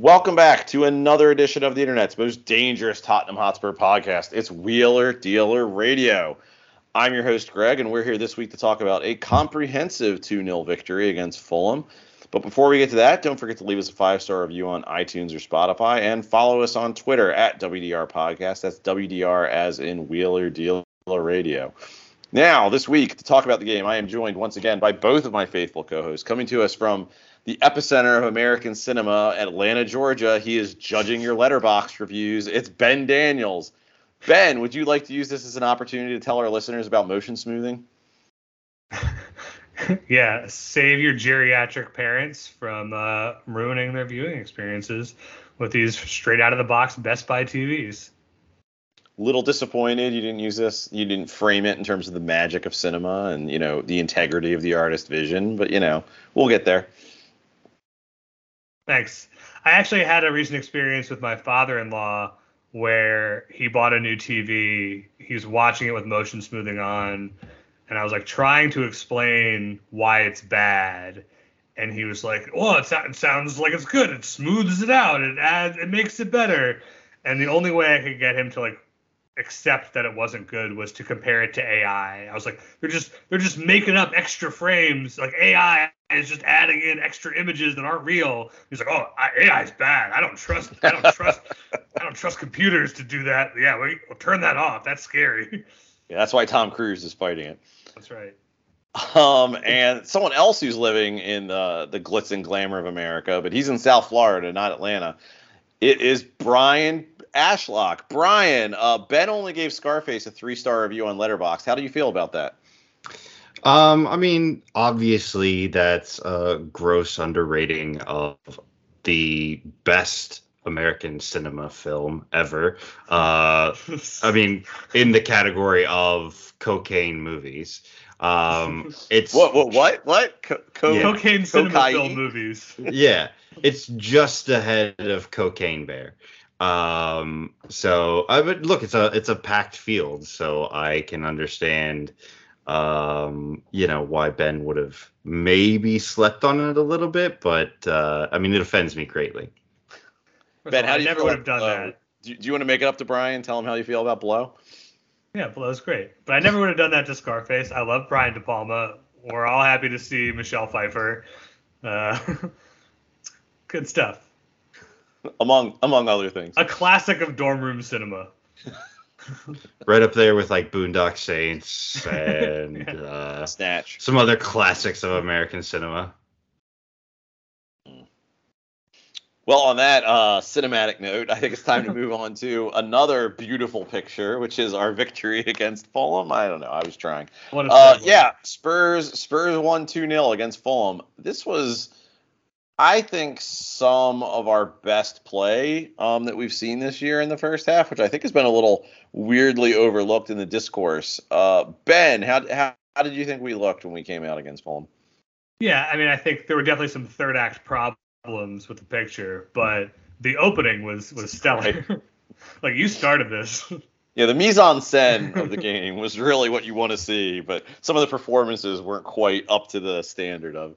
Welcome back to another edition of the internet's most dangerous Tottenham Hotspur podcast. It's Wheeler Dealer Radio. I'm your host, Greg, and we're here this week to talk about a comprehensive 2 0 victory against Fulham. But before we get to that, don't forget to leave us a five star review on iTunes or Spotify and follow us on Twitter at WDR Podcast. That's WDR as in Wheeler Dealer Radio. Now, this week, to talk about the game, I am joined once again by both of my faithful co hosts coming to us from the epicenter of American cinema, Atlanta, Georgia. He is judging your Letterboxd reviews. It's Ben Daniels. Ben, would you like to use this as an opportunity to tell our listeners about motion smoothing? yeah, save your geriatric parents from uh, ruining their viewing experiences with these straight out of the box Best Buy TVs. Little disappointed you didn't use this. You didn't frame it in terms of the magic of cinema and you know the integrity of the artist vision, but you know we'll get there. Thanks. I actually had a recent experience with my father-in-law where he bought a new TV. He was watching it with motion smoothing on, and I was like trying to explain why it's bad. And he was like, "Well, it, it sounds like it's good. It smooths it out. It adds. It makes it better." And the only way I could get him to like accept that it wasn't good was to compare it to AI. I was like, they're just they're just making up extra frames. Like AI is just adding in extra images that aren't real. He's like, oh, AI is bad. I don't trust. I don't trust. I don't trust computers to do that. Yeah, we, we'll turn that off. That's scary. Yeah, that's why Tom Cruise is fighting it. That's right. Um, and someone else who's living in uh, the glitz and glamour of America, but he's in South Florida, not Atlanta. It is Brian Ashlock. Brian, uh, Ben only gave Scarface a three star review on Letterboxd. How do you feel about that? Um, I mean, obviously that's a gross underrating of the best American cinema film ever. Uh, I mean, in the category of cocaine movies. Um, it's What? What? What? What? Co- co- Yeah. Cocaine cinema Cocaine. film movies. yeah, it's just ahead of Cocaine Bear. Um, so I would look. It's a it's a packed field, so I can understand. Um, you know why Ben would have maybe slept on it a little bit, but uh, I mean it offends me greatly. Ben, how I do you never feel would have done Blow? that. Do, do you want to make it up to Brian? Tell him how you feel about Blow. Yeah, Blow's great. But I never would have done that to Scarface. I love Brian De Palma. We're all happy to see Michelle Pfeiffer. Uh, good stuff. Among among other things. A classic of dorm room cinema. Right up there with like Boondock Saints and uh, Snatch. some other classics of American cinema. Well, on that uh, cinematic note, I think it's time to move on to another beautiful picture, which is our victory against Fulham. I don't know. I was trying. What a Uh, yeah, Spurs Spurs won 2 0 against Fulham. This was, I think, some of our best play um, that we've seen this year in the first half, which I think has been a little weirdly overlooked in the discourse. Uh, ben, how, how, how did you think we looked when we came out against Fulham? Yeah, I mean, I think there were definitely some third act problems with the picture, but the opening was was stellar. like you started this. Yeah, the mise en scène of the game was really what you want to see, but some of the performances weren't quite up to the standard of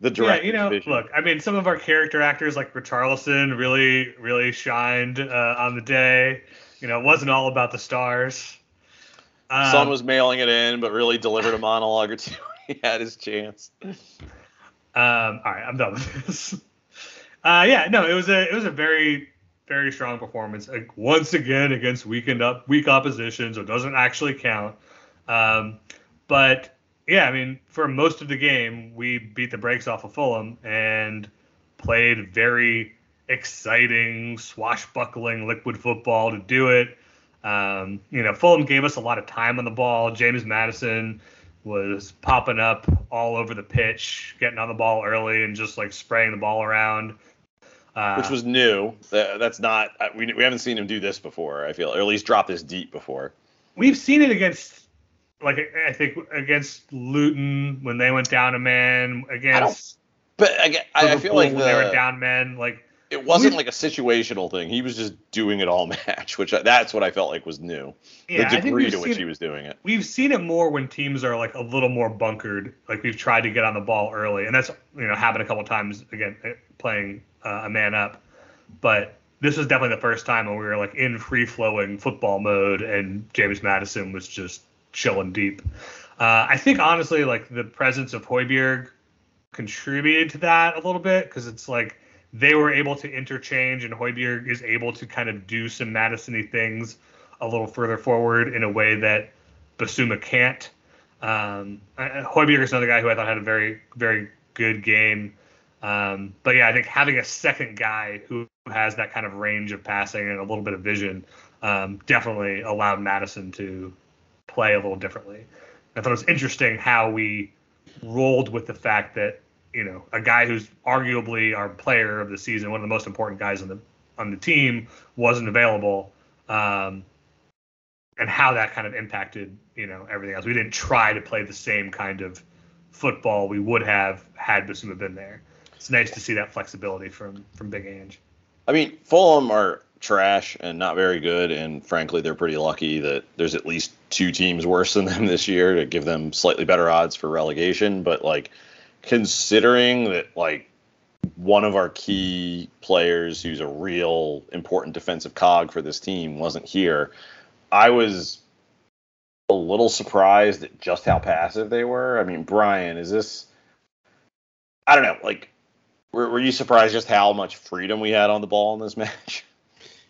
the yeah, you know, vision. look, I mean, some of our character actors like Richarlison really, really shined uh, on the day. You know, it wasn't all about the stars. Um, Son was mailing it in, but really delivered a monologue or two. he had his chance. Um, all right, I'm done with this. Uh, yeah, no, it was a it was a very very strong performance. Like, once again against weakened up weak opposition, so it doesn't actually count. Um, but yeah, I mean, for most of the game, we beat the brakes off of Fulham and played very exciting, swashbuckling, liquid football to do it. Um, you know, Fulham gave us a lot of time on the ball. James Maddison was popping up all over the pitch, getting on the ball early and just like spraying the ball around. Uh, which was new. That's not uh, we, we haven't seen him do this before. I feel, or at least drop this deep before. we've seen it against like I think against Luton when they went down a man against But I, I feel like when they were the, down men like it wasn't we've- like a situational thing. He was just doing it all match, which I, that's what I felt like was new. Yeah, the degree to which seen he was doing it. we've seen it more when teams are like a little more bunkered. Like we've tried to get on the ball early, and that's you know happened a couple times again eh, playing uh, a man up. But this was definitely the first time when we were like in free flowing football mode, and James Maddison was just chilling deep. Uh, I think honestly, like the presence of Højbjerg contributed to that a little bit because it's like they were able to interchange, and Højbjerg is able to kind of do some Maddison-y things a little further forward in a way that Bissouma can't. Um, Højbjerg is another guy who I thought had a very, very good game. Um, but yeah, I think having a second guy who has that kind of range of passing and a little bit of vision um, definitely allowed Maddison to play a little differently. I thought it was interesting how we rolled with the fact that you know a guy who's arguably our player of the season, one of the most important guys on the on the team, wasn't available, um, and how that kind of impacted you know everything else. We didn't try to play the same kind of football we would have had Bissouma been there. It's nice to see that flexibility from from Big Ange. I mean, Fulham are trash and not very good, and frankly, they're pretty lucky that there's at least two teams worse than them this year to give them slightly better odds for relegation. But like, considering that like one of our key players, who's a real important defensive cog for this team, wasn't here, I was a little surprised at just how passive they were. I mean, Brian, is this? I don't know, like were, were you surprised just how much freedom we had on the ball in this match?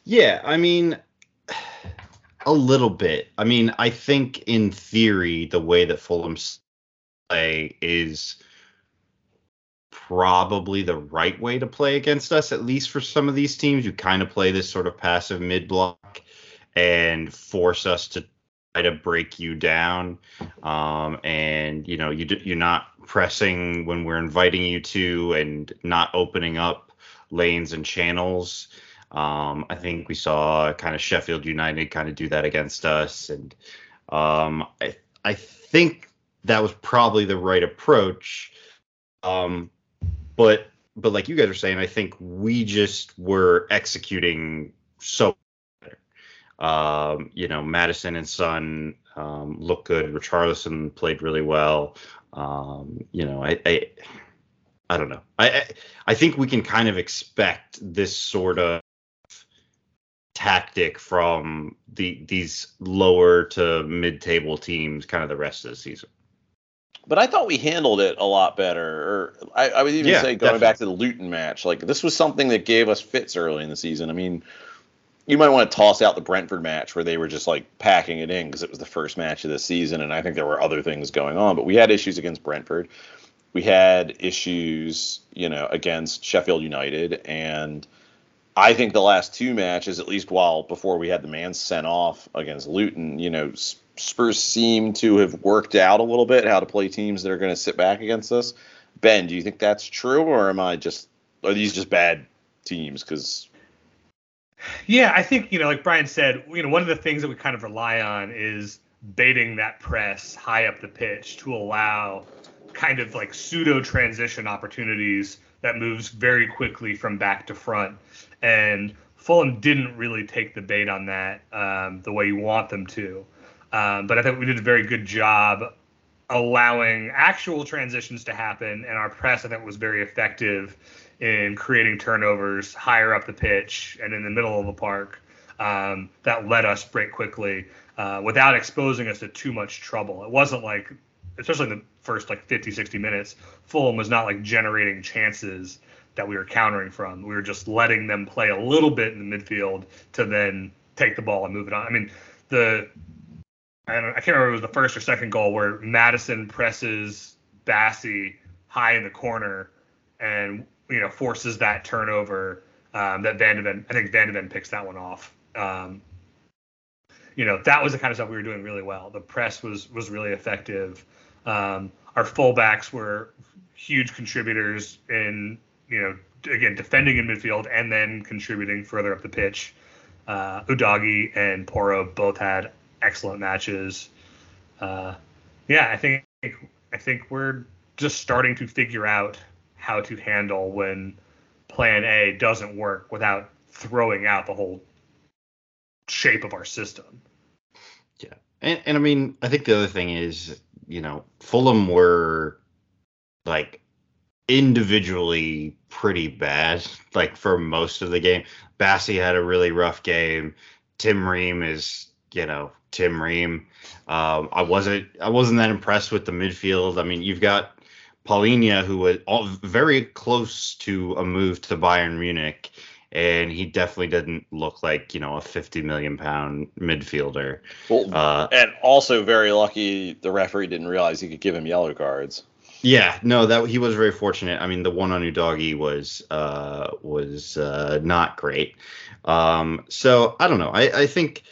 Yeah, I mean, a little bit. I mean, I think in theory, the way that Fulham play is probably the right way to play against us, at least for some of these teams. You kind of play this sort of passive mid block and force us to try to break you down. Um, and you know, you you're not pressing when we're inviting you to, and not opening up lanes and channels. Um, I think we saw kind of Sheffield United kind of do that against us, and um, I I think that was probably the right approach. Um, but but like you guys are saying, I think we just were executing so better. Um, you know, Maddison and Son um, looked good. Richarlison played really well. Um, you know, I, I I don't know. I, I I think we can kind of expect this sort of tactic from the these lower to mid-table teams kind of the rest of the season. But I thought we handled it a lot better. Or I, I would even Yeah, say going back to the Luton match, like this was something that gave us fits early in the season. I mean, you might want to toss out the Brentford match where they were just like packing it in because it was the first match of the season, and I think there were other things going on. But we had issues against Brentford. We had issues, you know, against Sheffield United, and I think the last two matches, at least while before we had the man sent off against Luton, you know, Spurs seem to have worked out a little bit how to play teams that are going to sit back against us. Ben, do you think that's true, or am I just are these just bad teams? Because Yeah, I think you know, like Brian said, you know, one of the things that we kind of rely on is baiting that press high up the pitch to allow kind of like pseudo transition opportunities that moves very quickly from back to front. And Fulham didn't really take the bait on that um, the way you want them to. Um, but I think we did a very good job allowing actual transitions to happen, and our press I think was very effective in creating turnovers higher up the pitch and in the middle of the park um, that let us break quickly uh, without exposing us to too much trouble. It wasn't like, especially in the first like 50, 60 minutes, Fulham was not like generating chances that we were countering from. We were just letting them play a little bit in the midfield to then take the ball and move it on. I mean, the I, don't, I can't remember it was the first or second goal where Maddison presses Bassey high in the corner and you know forces that turnover um, that Van de I think Van de picks that one off. Um, you know that was the kind of stuff we were doing really well. The press was was really effective. Um, our fullbacks were huge contributors in, you know, again defending in midfield and then contributing further up the pitch. Uh, Udogie and Porro both had excellent matches. Uh, yeah, I think I think we're just starting to figure out how to handle when Plan A doesn't work without throwing out the whole shape of our system. Yeah. And, and I mean, I think the other thing is, you know, Fulham were like individually pretty bad, like for most of the game. Bassey had a really rough game. Tim Ream is, you know, Tim Ream. Um, I wasn't I wasn't that impressed with the midfield. I mean, you've got Palhinha, who was all, very close to a move to Bayern Munich, and he definitely didn't look like you know a 50 million pound midfielder. Well, Uh, and also very lucky the referee didn't realize he could give him yellow cards. Yeah, no, that he was very fortunate. I mean, the one on Udogie was uh, was uh, not great. Um, so I don't know. I, I think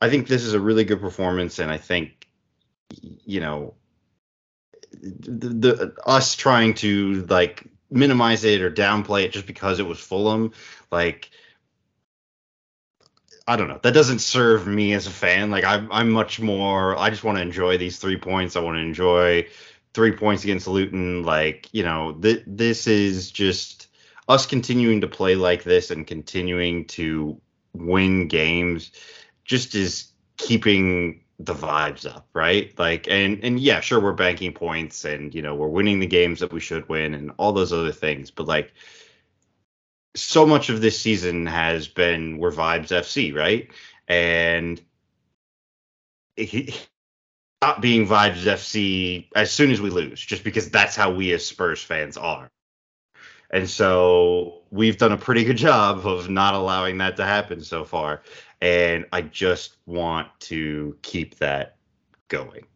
I think this is a really good performance, and I think you know the, the us trying to like minimize it or downplay it just because it was Fulham, like I don't know. That doesn't serve me as a fan. Like I'm, I'm much more. I just want to enjoy these three points. I want to enjoy three points against Luton. Like you know, th- this is just us continuing to play like this and continuing to win games. Just is keeping the vibes up, right? Like, and and yeah, sure, we're banking points, and you know, we're winning the games that we should win, and all those other things. But like, so much of this season has been we're vibes FC, right? And it, not being vibes FC as soon as we lose, just because that's how we as Spurs fans are. And so we've done a pretty good job of not allowing that to happen so far. And I just want to keep that going.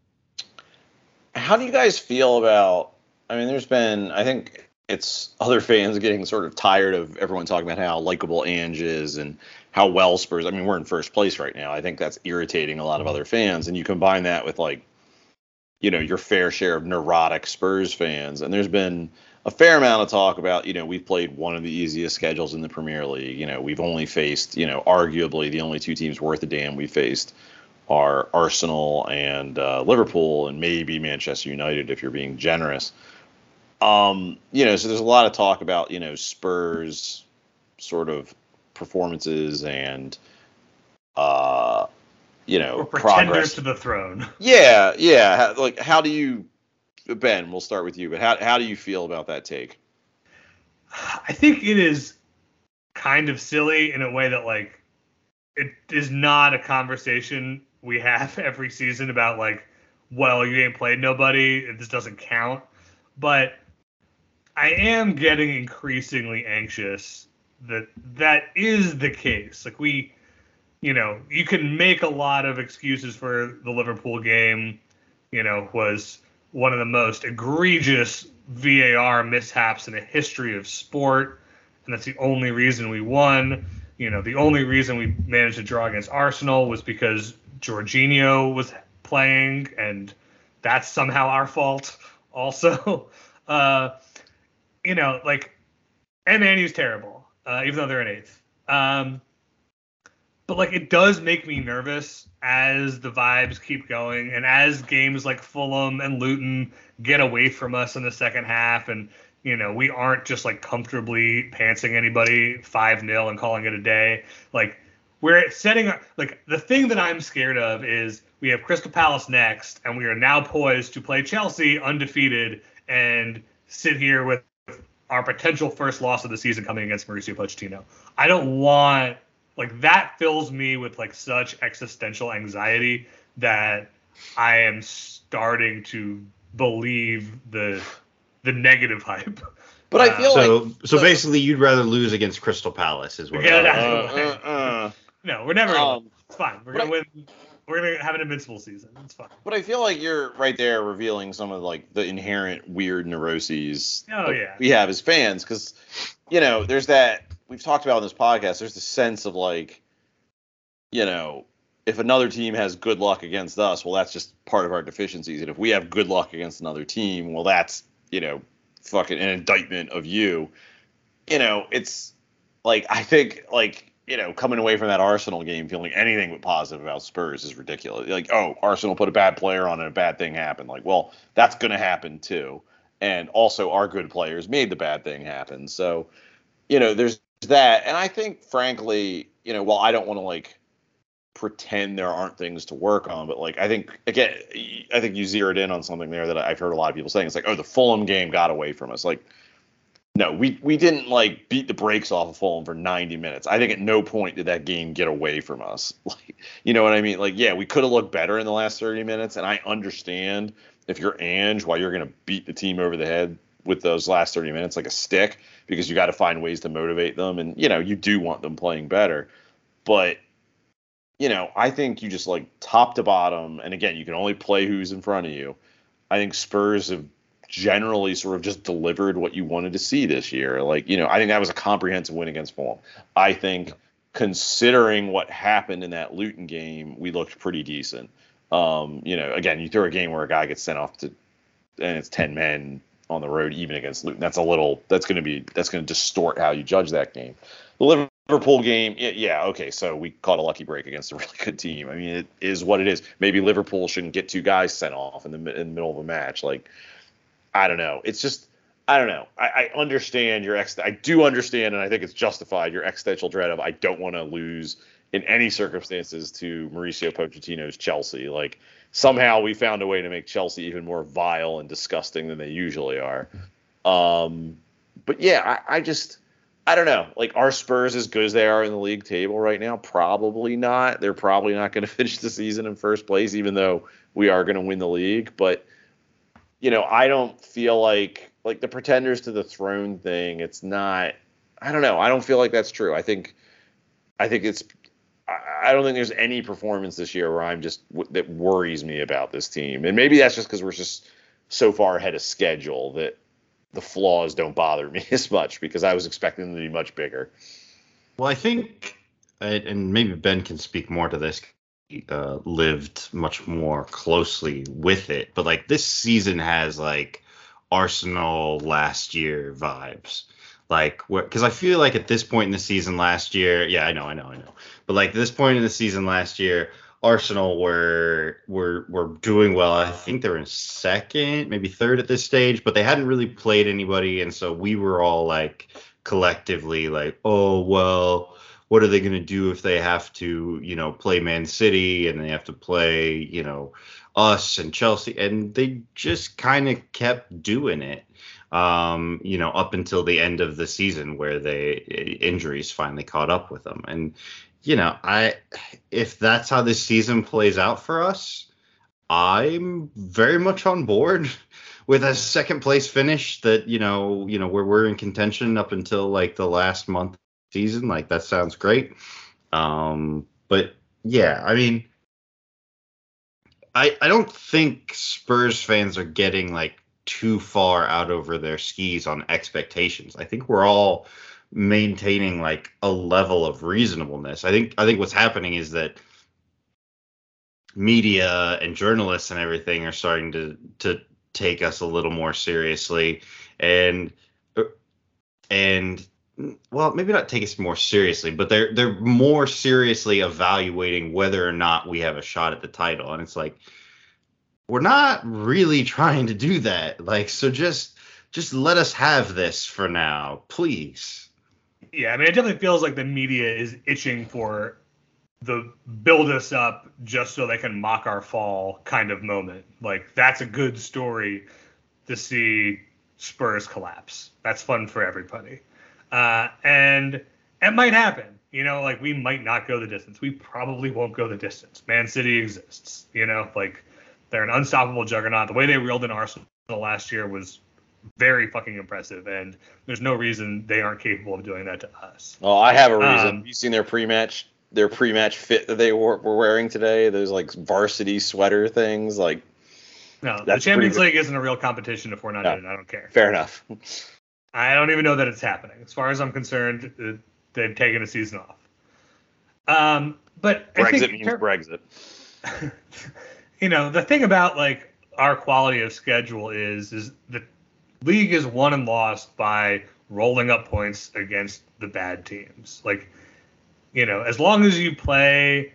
How do you guys feel about? I mean, there's been, I think it's other fans getting sort of tired of everyone talking about how likable Ange is and how well Spurs. I mean, we're in first place right now. I think that's irritating a lot of mm-hmm. other fans, and you combine that with like, you know, your fair share of neurotic Spurs fans, and there's been a fair amount of talk about, you know, we've played one of the easiest schedules in the Premier League. You know, we've only faced, you know, arguably the only two teams worth a damn we faced are Arsenal and uh, Liverpool, and maybe Manchester United if you're being generous. Um, you know, so there's a lot of talk about, you know, Spurs sort of performances and, uh, you know, We're pretenders progress. to the throne. Yeah, yeah. Like, how do you, Ben? We'll start with you. But how how do you feel about that take? I think it is kind of silly in a way that like it is not a conversation we have every season about like, well, you ain't played nobody, this doesn't count. But I am getting increasingly anxious that that is the case. Like we, you know, you can make a lot of excuses for the Liverpool game. You know, was one of the most egregious VAR mishaps in the history of sport, and that's the only reason we won. You know, the only reason we managed to draw against Arsenal was because Jorginho was playing, and that's somehow our fault. Also, uh, you know, like, and Manu's terrible, uh, even though they're an eighth. Um, but like, it does make me nervous as the vibes keep going, and as games like Fulham and Luton get away from us in the second half, and you know, we aren't just like comfortably pantsing anybody 5 0 and calling it a day. Like, we're setting like the thing that I'm scared of is we have Crystal Palace next, and we are now poised to play Chelsea undefeated and sit here with our potential first loss of the season coming against Mauricio Pochettino. I don't want like that fills me with like such existential anxiety that I am starting to believe the the negative hype. But I Uh, feel So like so basically, you'd rather lose against Crystal Palace, is what. Yeah, uh, uh, uh. No, we're never. Um. It's fine. We're gonna I- win. We're gonna have an invincible season. It's fine. But I feel like you're right there revealing some of like the inherent weird neuroses Oh, yeah. we have as fans because you know there's that we've talked about in this podcast. There's the sense of like you know if another team has good luck against us, well, that's just part of our deficiencies. And if we have good luck against another team, well, that's you know, fucking an indictment of you. You know, it's like I think like you know, coming away from that Arsenal game feeling anything but positive about Spurs is ridiculous. Like, oh, Arsenal put a bad player on and a bad thing happened. Like, well, that's going to happen too. And also, our good players made the bad thing happen. So, you know, there's that. And I think, frankly, you know, while I don't want to like pretend there aren't things to work on, but like, I think, again, I think you zeroed in on something there that I've heard a lot of people saying. It's like, oh, the Fulham game got away from us. Like, no, we we didn't like beat the brakes off of Fulham for 90 minutes. I think at no point did that game get away from us. Like, you know what I mean? Like, yeah, we could have looked better in the last 30 minutes, and I understand if you're Ange why you're going to beat the team over the head with those last 30 minutes like a stick because you got to find ways to motivate them, and you know you do want them playing better, but you know I think you just like top to bottom, and again you can only play who's in front of you. I think Spurs have generally sort of just delivered what you wanted to see this year. Like, you know, I think that was a comprehensive win against Fulham. I think considering what happened in that Luton game, we looked pretty decent. Um, you know, again, you throw a game where a guy gets sent off to and it's 10 men on the road even against Luton. That's a little that's going to be that's going to distort how you judge that game. The Liverpool game, yeah, okay, so we caught a lucky break against a really good team. I mean, it is what it is. Maybe Liverpool shouldn't get two guys sent off in the in the middle of a match. Like I don't know. It's just I don't know. I, I understand your ex. I do understand, and I think it's justified. Your existential dread of I don't want to lose in any circumstances to Mauricio Pochettino's Chelsea. Like somehow we found a way to make Chelsea even more vile and disgusting than they usually are. Um, but yeah, I, I just I don't know. Like are Spurs as good as they are in the league table right now? Probably not. They're probably not going to finish the season in first place, even though we are going to win the league. But you know, I don't feel like like the pretenders to the throne thing. It's not. I don't know. I don't feel like that's true. I think, I think it's. I don't think there's any performance this year where I'm just that worries me about this team, and maybe that's just because we're just so far ahead of schedule that the flaws don't bother me as much because I was expecting them to be much bigger. Well, I think, and maybe Ben can speak more to this uh, lived much more closely with it. But like this season has like Arsenal last year vibes. Like, because I feel like at this point in the season last year, yeah, I know, I know, I know, but like this point in the season last year, Arsenal were were were doing well. I think they're in second, maybe third at this stage, but they hadn't really played anybody, and so we were all like collectively like, oh well, what are they going to do if they have to, you know, play Man City and they have to play, you know, us and Chelsea, and they just kind of kept doing it, um, you know, up until the end of the season where they injuries finally caught up with them, and you know, I if that's how this season plays out for us, I'm very much on board with a second place finish that you know you know where we're in contention up until like the last month season. Like that sounds great. Um, but yeah, I mean, I I don't think Spurs fans are getting like too far out over their skis on expectations. I think we're all maintaining like a level of reasonableness. I think I think what's happening is that media and journalists and everything are starting to to take us a little more seriously and and well, maybe not take us more seriously, but they're they're more seriously evaluating whether or not we have a shot at the title. And it's like we're not really trying to do that. Like so just just let us have this for now, please. Yeah, I mean it definitely feels like the media is itching for the build us up just so they can mock our fall kind of moment. Like that's a good story to see Spurs collapse. That's fun for everybody. Uh, and it might happen. You know, like we might not go the distance. We probably won't go the distance. Man City exists. You know, like they're an unstoppable juggernaut. The way they reeled in Arsenal last year was very fucking impressive, and there's no reason they aren't capable of doing that to us. Well, I have a reason. Um, you seen their pre-match their pre-match fit that they were, were wearing today? Those like varsity sweater things, like. No, the Champions League isn't a real competition if we're not no, in it. I don't care. Fair enough. I don't even know that it's happening. As far as I'm concerned, they've taken a season off. Um, but Brexit means Brexit. you know the thing about like our quality of schedule is is the league is won and lost by rolling up points against the bad teams. Like, you know, as long as you play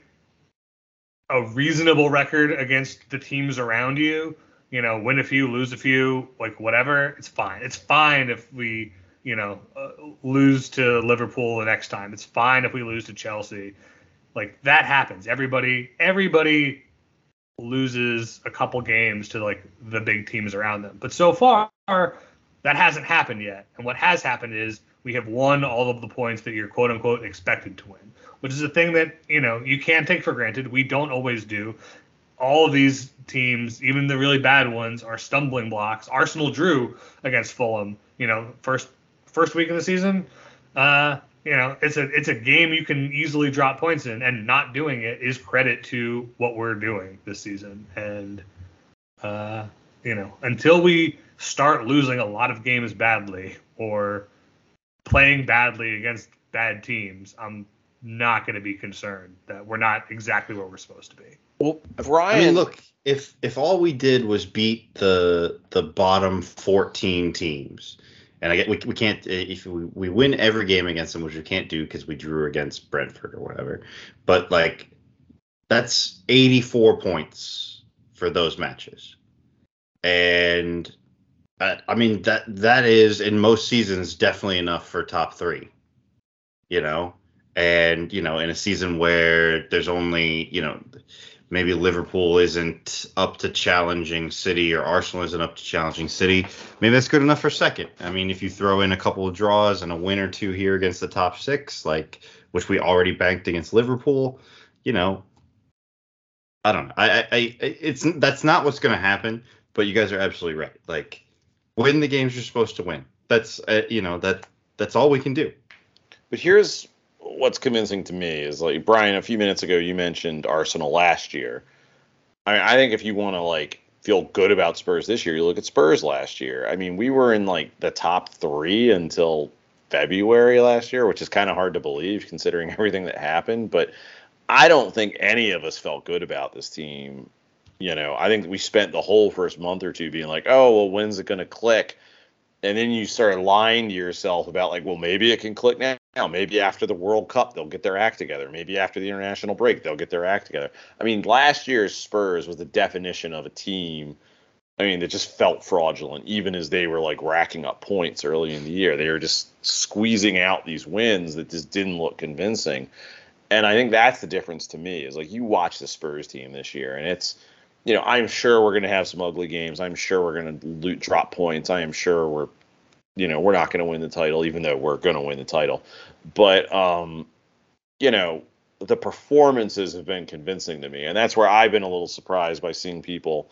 a reasonable record against the teams around you, you know, win a few, lose a few, like whatever, it's fine. It's fine if we, you know, uh, lose to Liverpool the next time. It's fine if we lose to Chelsea. Like that happens. Everybody, everybody loses a couple games to like the big teams around them. But so far, that hasn't happened yet. And what has happened is we have won all of the points that you're quote unquote expected to win, which is a thing that, you know, you can't take for granted. We don't always do. All of these teams, even the really bad ones, are stumbling blocks. Arsenal drew against Fulham, you know, first first week of the season. Uh, you know, it's a it's a game you can easily drop points in, and not doing it is credit to what we're doing this season. And uh, you know, until we start losing a lot of games badly or playing badly against bad teams, I'm not going to be concerned that we're not exactly where we're supposed to be. Well, I Brian, mean, look, if if all we did was beat the the bottom 14 teams, and I get we, we can't if we, we win every game against them, which we can't do because we drew against Brentford or whatever, but like that's 84 points for those matches, and I, I mean that that is in most seasons definitely enough for top three, you know, and you know in a season where there's only you know maybe Liverpool isn't up to challenging City or Arsenal isn't up to challenging City. Maybe that's good enough for second. I mean, if you throw in a couple of draws and a win or two here against the top six, like which we already banked against Liverpool, you know, I don't know. I, I, I it's that's not what's going to happen. But you guys are absolutely right. Like, win the games you're supposed to win. That's uh, you know that that's all we can do. But here's what's convincing to me is like Brian, a few minutes ago you mentioned Arsenal last year. I mean, I think if you want to like feel good about Spurs this year, you look at Spurs last year. I mean, we were in like the top three until February last year, which is kind of hard to believe considering everything that happened. But I don't think any of us felt good about this team. You know, I think we spent the whole first month or two being like, oh, well, when's it going to click? and then you start lying to yourself about like, well, maybe it can click now. Maybe after the World Cup they'll get their act together. Maybe after the international break they'll get their act together. I mean, last year's Spurs was the definition of a team. I mean, that just felt fraudulent, even as they were like racking up points early in the year. They were just squeezing out these wins that just didn't look convincing. And I think that's the difference to me is like you watch the Spurs team this year, and it's you know, I'm sure we're going to have some ugly games. I'm sure we're going to loot drop points. I am sure we're, you know, we're not going to win the title, even though we're going to win the title. But, um, you know, the performances have been convincing to me, and that's where I've been a little surprised by seeing people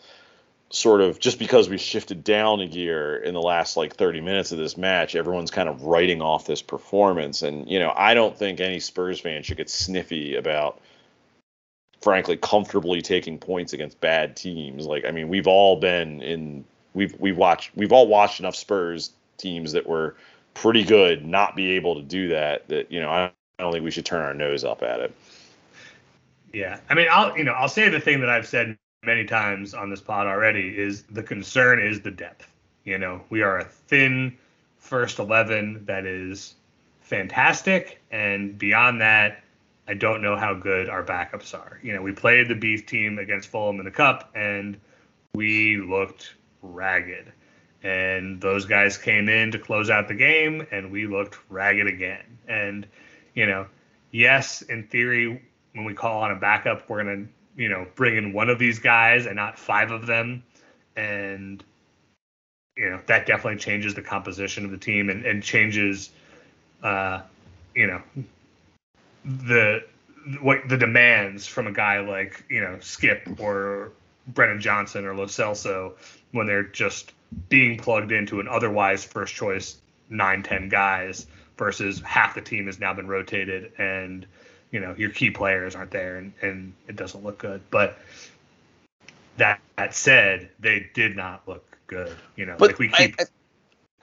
sort of just because we shifted down a gear in the last like 30 minutes of this match, everyone's kind of writing off this performance. And, you know, I don't think any Spurs fan should get sniffy about frankly comfortably taking points against bad teams. Like I mean, we've all been in we've we've watched we've all watched enough Spurs teams that were pretty good not be able to do that that you know I don't think we should turn our nose up at it. Yeah. I mean, I'll you know, I'll say the thing that I've said many times on this pod already is the concern is the depth. You know, we are a thin first 11 that is fantastic and beyond that I don't know how good our backups are. You know, we played the Beef team against Fulham in the Cup, and we looked ragged. And those guys came in to close out the game, and we looked ragged again. And, you know, yes, in theory, when we call on a backup, we're going to, you know, bring in one of these guys and not five of them. And, you know, that definitely changes the composition of the team and, and changes, uh, you know, the what the demands from a guy like you know Skip or Brennan Johnson or Lo Celso when they're just being plugged into an otherwise first choice nine ten guys versus half the team has now been rotated and you know your key players aren't there and, and it doesn't look good. But that, that said they did not look good you know But like we keep I, I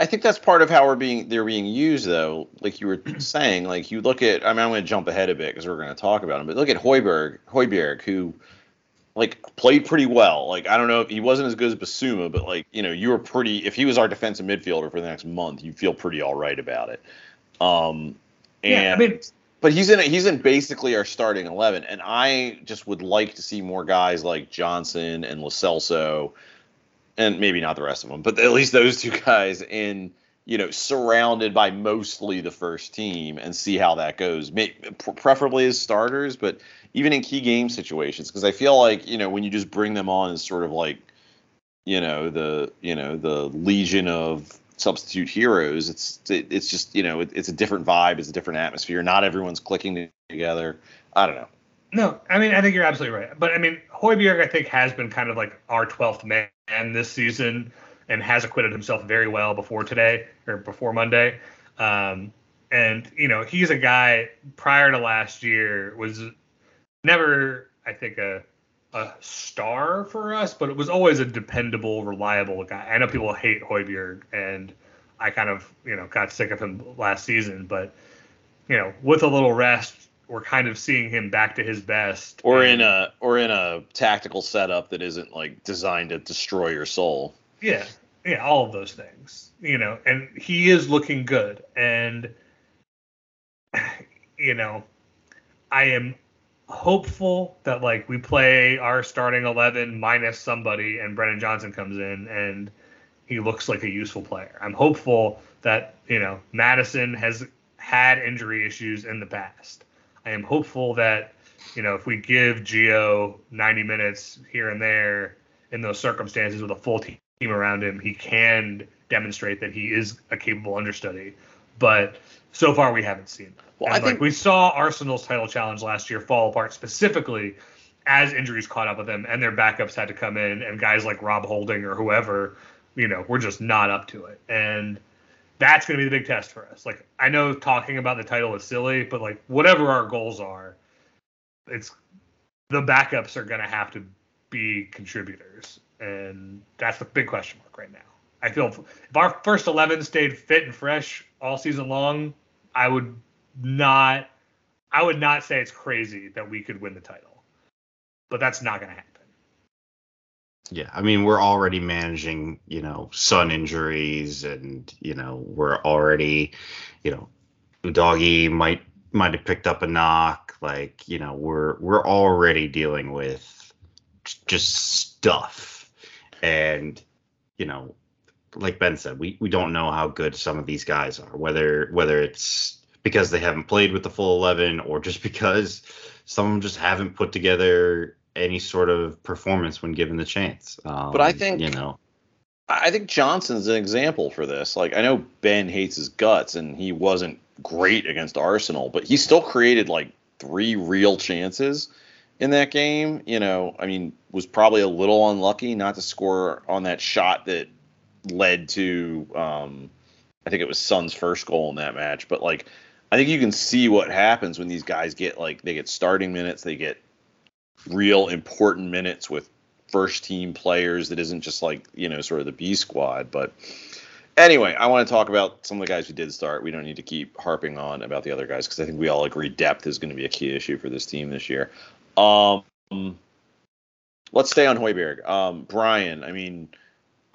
think that's part of how we're being they're being used though. Like you were saying, like you look at. I mean, I'm going to jump ahead a bit because we're going to talk about him. But look at Højbjerg, Højbjerg, who like played pretty well. Like I don't know if he wasn't as good as Bissouma, but like you know you were pretty. If he was our defensive midfielder for the next month, you feel pretty all right about it. Um, and Yeah, I mean, but he's in he's in basically our starting eleven, and I just would like to see more guys like Johnson and Lo Celso, and maybe not the rest of them, but at least those two guys in you know surrounded by mostly the first team and see how that goes. May, preferably as starters, but even in key game situations, because I feel like you know when you just bring them on as sort of like you know the you know the legion of substitute heroes it's it, it's just you know it, it's a different vibe it's a different atmosphere not everyone's clicking together i don't know No, I mean I think you're absolutely right. But I mean Højbjerg I think has been kind of like our 12th man this season and has acquitted himself very well before today or before Monday. Um, and you know he's a guy prior to last year was never I think a a star for us, but it was always a dependable, reliable guy. I know people hate Højbjerg, and I kind of you know got sick of him last season, but you know with a little rest, we're kind of seeing him back to his best. or in a or in a tactical setup that isn't like designed to destroy your soul Yeah, yeah, all of those things. You know, and he is looking good. And you know, I am hopeful that like we play our starting eleven minus somebody and Brennan Johnson comes in and he looks like a useful player. I'm hopeful that, you know, Maddison has had injury issues in the past. I am hopeful that, you know, if we give Geo 90 minutes here and there in those circumstances with a full team around him, he can demonstrate that he is a capable understudy. But so far, we haven't seen that. Well, And, I like think- we saw Arsenal's title challenge last year fall apart specifically as injuries caught up with them and their backups had to come in, and guys like Rob Holding or whoever, you know, were just not up to it. And that's going to be the big test for us. Like, I know talking about the title is silly, but like, whatever our goals are, it's the backups are going to have to be contributors. And that's the big question mark right now. I feel if, our first 11 stayed fit and fresh all season long, I would not, I would not say it's crazy that we could win the title, but that's not going to happen. Yeah, I mean, we're already managing, you know, sun injuries, and you know, we're already, you know, doggy might might have picked up a knock. Like, you know, we're we're already dealing with just stuff, and you know, like Ben said, we we don't know how good some of these guys are. Whether whether it's because they haven't played with the full eleven, or just because some of them just haven't put together any sort of performance when given the chance. Um, But I think- you know, I think Johnson's an example for this. Like I know Ben hates his guts and he wasn't great against Arsenal, but he still created like three real chances in that game. You know, I mean, was probably a little unlucky not to score on that shot that led to um I think it was Son's first goal in that match, but like I think you can see what happens when these guys get like they get starting minutes, they get real important minutes with first team players that isn't just like you know sort of the B squad. But anyway, I want to talk about some of the guys who did start. We don't need to keep harping on about the other guys because I think we all agree depth is going to be a key issue for this team this year. Um, let's stay on Højbjerg. Um, Brian, I mean.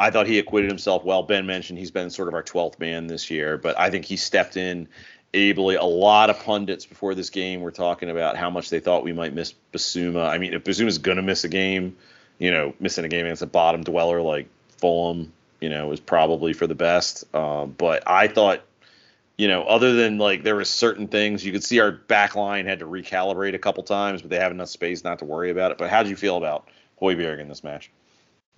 I thought he acquitted himself well. Ben mentioned he's been sort of our 12th man this year, but I think he stepped in ably. A lot of pundits before this game were talking about how much they thought we might miss Bissouma. I mean, if Bissouma's to miss a game, you know, missing a game against a bottom dweller like Fulham, you know, is probably for the best. Um, but I thought, you know, other than like there were certain things you could see our back line had to recalibrate a couple times, but they have enough space not to worry about it. But how did you feel about Højbjerg in this match?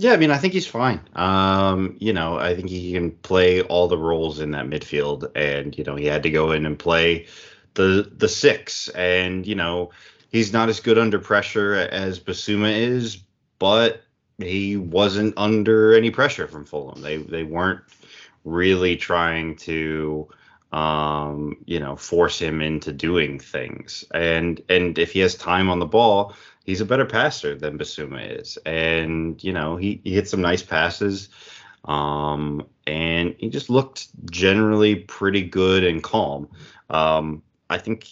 Yeah, I mean, I think he's fine. Um, you know, I think he can play all the roles in that midfield, and you know, he had to go in and play the the six, and you know, he's not as good under pressure as Bissouma is, but he wasn't under any pressure from Fulham. They they weren't really trying to um you know force him into doing things and and if he has time on the ball he's a better passer than Bissouma is and you know he, he hits some nice passes um and he just looked generally pretty good and calm. Um, I think,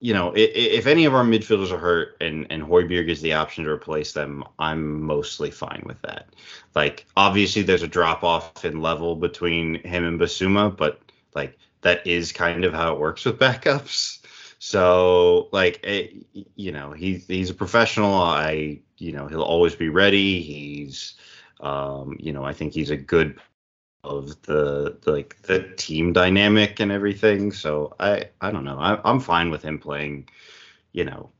you know, if, if any of our midfielders are hurt and and Højbjerg is the option to replace them, I'm mostly fine with that. Like, obviously, there's a drop off in level between him and Bissouma, but like that is kind of how it works with backups. So, like, it, you know, he's he's a professional. I, you know, he'll always be ready. He's, um, you know, I think he's a good of the, the like the team dynamic and everything. So I I don't know. I, I'm fine with him playing. You know,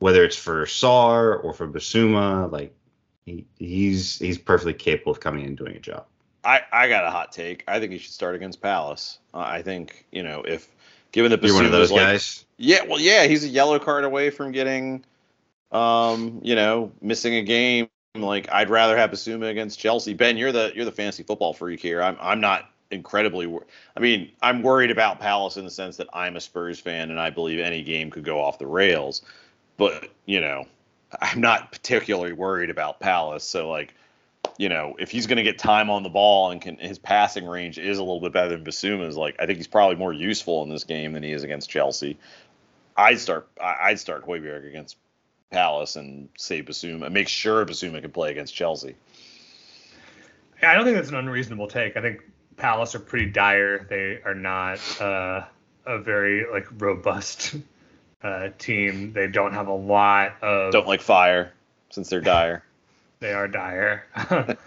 whether it's for Sarr or for Bissouma, like he, he's he's perfectly capable of coming in and doing a job. I, I got a hot take. I think he should start against Palace. Uh, I think you know if given the You're one of those like, guys. Yeah, well, yeah, he's a yellow card away from getting, um, you know, missing a game. Like I'd rather have Bissouma against Chelsea. Ben, you're the you're the fantasy football freak here. I'm I'm not incredibly. Wor- I mean, I'm worried about Palace in the sense that I'm a Spurs fan and I believe any game could go off the rails. But you know, I'm not particularly worried about Palace. So like, you know, if he's going to get time on the ball and can his passing range is a little bit better than Bissouma's, like I think he's probably more useful in this game than he is against Chelsea. I'd start I'd start Højbjerg against Palace and say Bissouma, make sure Bissouma can play against Chelsea. Yeah, I don't think that's an unreasonable take. I think Palace are pretty dire. They are not uh, a very like robust uh, team. They don't have a lot of. Don't like fire since they're dire. They are dire.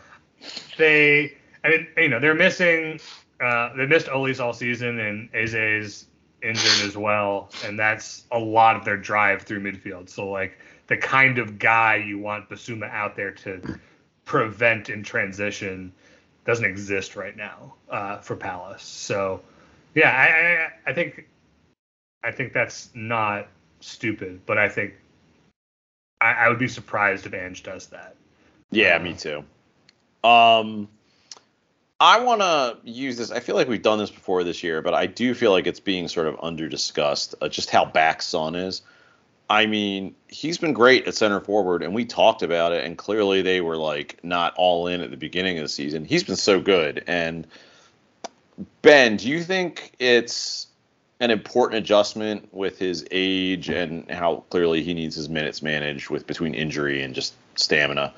they, I mean, you know, they're missing. Uh, they missed Olise all season, and Eze's injured as well, and that's a lot of their drive through midfield. So like the kind of guy you want Bissouma out there to prevent in transition doesn't exist right now uh, for Palace. So yeah, I, I I think I think that's not stupid, but I think I, I would be surprised if Ange does that. Yeah, me too. Um, I want to use this. I feel like we've done this before this year, but I do feel like it's being sort of under discussed. Uh, just how back Son is. I mean, he's been great at center forward, and we talked about it, and clearly they were like not all in at the beginning of the season. He's been so good. And Ben, do you think it's an important adjustment with his age and how clearly he needs his minutes managed with between injury and just stamina?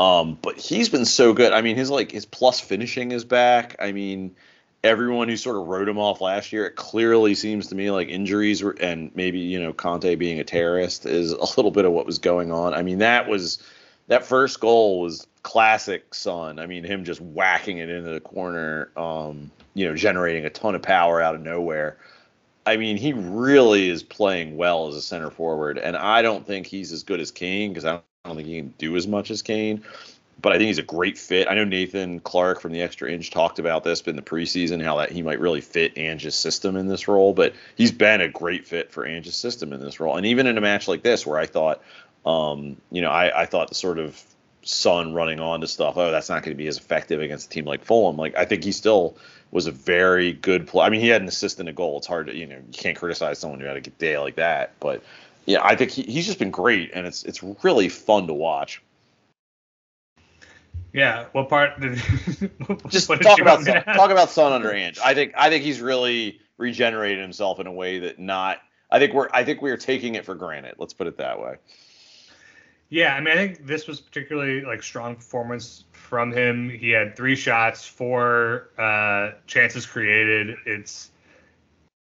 Um, but he's been so good. I mean, his like his plus finishing is back. I mean, everyone who sort of wrote him off last year, it clearly seems to me like injuries were, and maybe you know Conte being a terrorist is a little bit of what was going on. I mean, that was that first goal was classic Son. I mean, him just whacking it into the corner, um, you know, generating a ton of power out of nowhere. I mean, he really is playing well as a center forward, and I don't think he's as good as Kane because I don't, I don't think he can do as much as Kane but I think he's a great fit. I know Nathan Clark from the Extra Inch talked about this in the preseason, how that he might really fit Ange's system in this role. But he's been a great fit for Ange's system in this role, and even in a match like this, where I thought, um, you know, I, I thought the sort of Son running on to stuff, oh, that's not going to be as effective against a team like Fulham. Like I think he still was a very good play. I mean, he had an assist and a goal. It's hard to, you know, you can't criticize someone who had a day like that, but. Yeah, I think he, he's just been great, and it's it's really fun to watch. Yeah, what part did just what did talk about Son, talk about Son under Ange. I think I think he's really regenerated himself in a way that not. I think we're I think we are taking it for granted. Let's put it that way. Yeah, I mean, I think this was particularly like strong performance from him. He had three shots, four uh, chances created. It's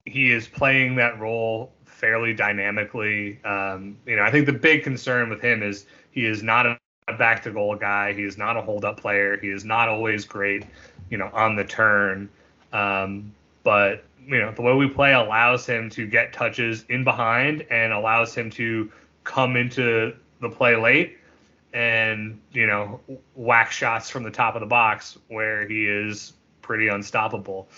he is playing that role fairly dynamically. Um, you know, I think the big concern with him is he is not a, back to goal guy. He is not a hold up player. He is not always great, you know, on the turn. Um, but you know, the way we play allows him to get touches in behind and allows him to come into the play late and you know whack shots from the top of the box where he is pretty unstoppable.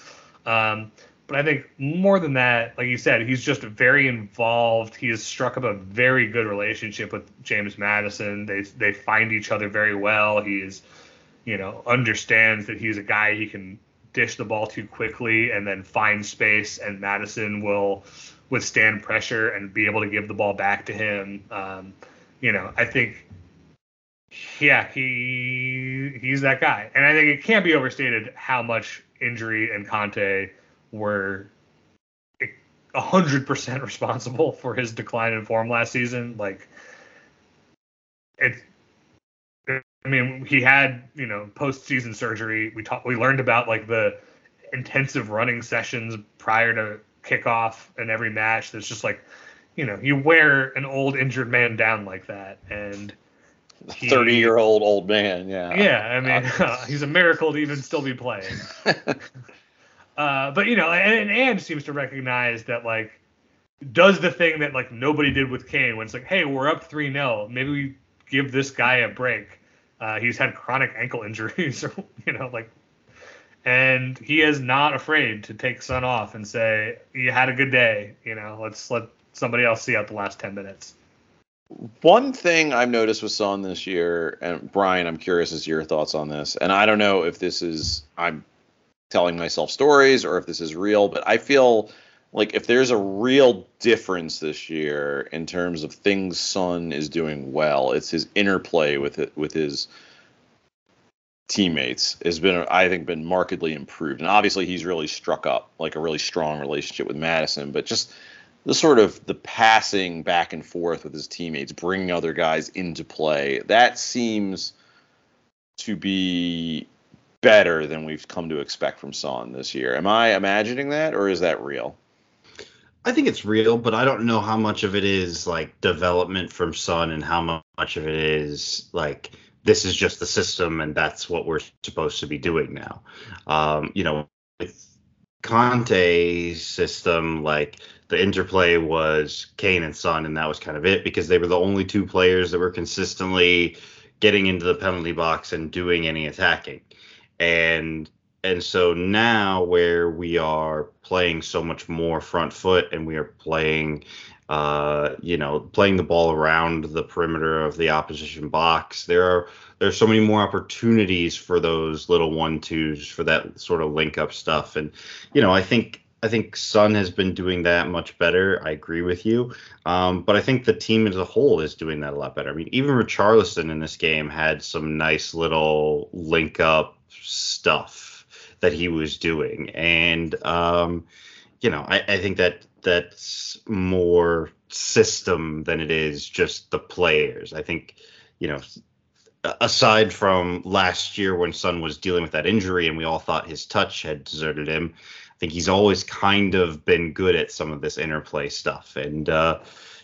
Um, but I think more than that, like you said, he's just very involved. He has struck up a very good relationship with James Maddison. They they find each other very well. He is, you know, understands that he's a guy he can dish the ball to quickly and then find space, and Maddison will withstand pressure and be able to give the ball back to him. Um, you know, I think yeah, he he's that guy, and I think it can't be overstated how much injury and Conte were hundred percent responsible for his decline in form last season. Like it, I mean, he had you know postseason surgery. We talked, we learned about like the intensive running sessions prior to kickoff in every match. That's just like, you know, you wear an old injured man down like that, and Thirty year old old man. Yeah. yeah, I mean, uh, he's a miracle to even still be playing. uh, but you know, and, and seems to recognize that like does the thing that like nobody did with Kane when it's like, hey, we're up three 0 maybe we give this guy a break. Uh, he's had chronic ankle injuries, or you know, like, and he is not afraid to take Son off and say, you had a good day. You know, let's let somebody else see out the last ten minutes. One thing I've noticed with Son this year, and Brian, I'm curious as to your thoughts on this, and I don't know if this is I'm telling myself stories or if this is real, but I feel like if there's a real difference this year in terms of things Son is doing well, it's his interplay with it with his teammates has been I think been markedly improved. And obviously he's really struck up like a really strong relationship with Maddison, but just the sort of the passing back and forth with his teammates, bringing other guys into play, that seems to be better than we've come to expect from Son this year. Am I imagining that, or is that real? I think it's real, but I don't know how much of it is like development from Son and how much of it is like this is just the system and that's what we're supposed to be doing now. Um, you know, with Conte's system, like the interplay was Kane and Son, and that was kind of it because they were the only two players that were consistently getting into the penalty box and doing any attacking. And and so now where we are playing so much more front foot and we are playing uh, you know playing the ball around the perimeter of the opposition box there are there's so many more opportunities for those little one twos for that sort of link up stuff and you know i think I think Son has been doing that much better. I agree with you. Um, but I think the team as a whole is doing that a lot better. I mean, even Richarlison in this game had some nice little link up stuff that he was doing. And, um, you know, I, I think that that's more system than it is just the players. I think, you know, aside from last year when Son was dealing with that injury and we all thought his touch had deserted him, I think he's always kind of been good at some of this interplay stuff. And uh,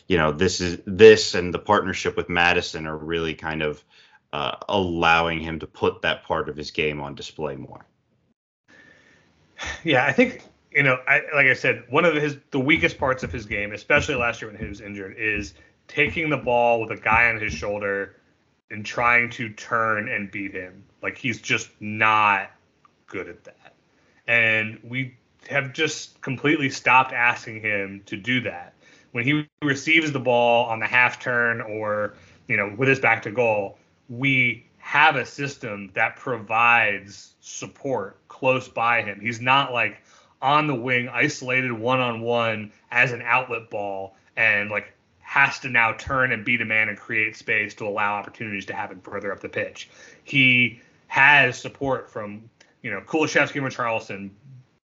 you know, this is this and the partnership with Maddison are really kind of uh, allowing him to put that part of his game on display more. Yeah, I think you know, I, like I said, one of his the weakest parts of his game, especially last year when he was injured, is taking the ball with a guy on his shoulder and trying to turn and beat him. Like he's just not good at that. And we have just completely stopped asking him to do that. When he receives the ball on the half turn or, you know, with his back to goal, we have a system that provides support close by him. He's not like on the wing, isolated one on one as an outlet ball, and like has to now turn and beat a man and create space to allow opportunities to happen further up the pitch. He has support from, you know, Kulusevski and Richarlison,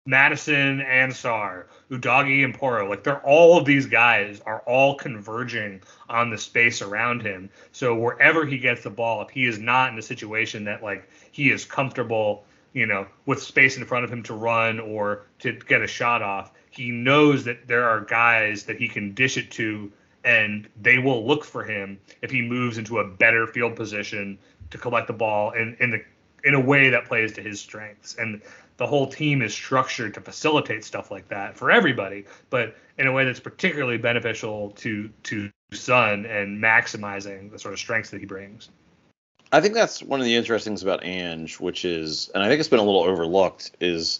Maddison and Sarr, Udogie and Porro. Like they're all of these guys are all converging on the space around him. So wherever he gets the ball, if he is not in a situation that like he is comfortable, you know, with space in front of him to run or to get a shot off, he knows that there are guys that he can dish it to and they will look for him if he moves into a better field position to collect the ball in, in the in a way that plays to his strengths. And the whole team is structured to facilitate stuff like that for everybody, but in a way that's particularly beneficial to to Son and maximizing the sort of strengths that he brings. I think that's one of the interesting things about Ange, which is, and I think it's been a little overlooked, is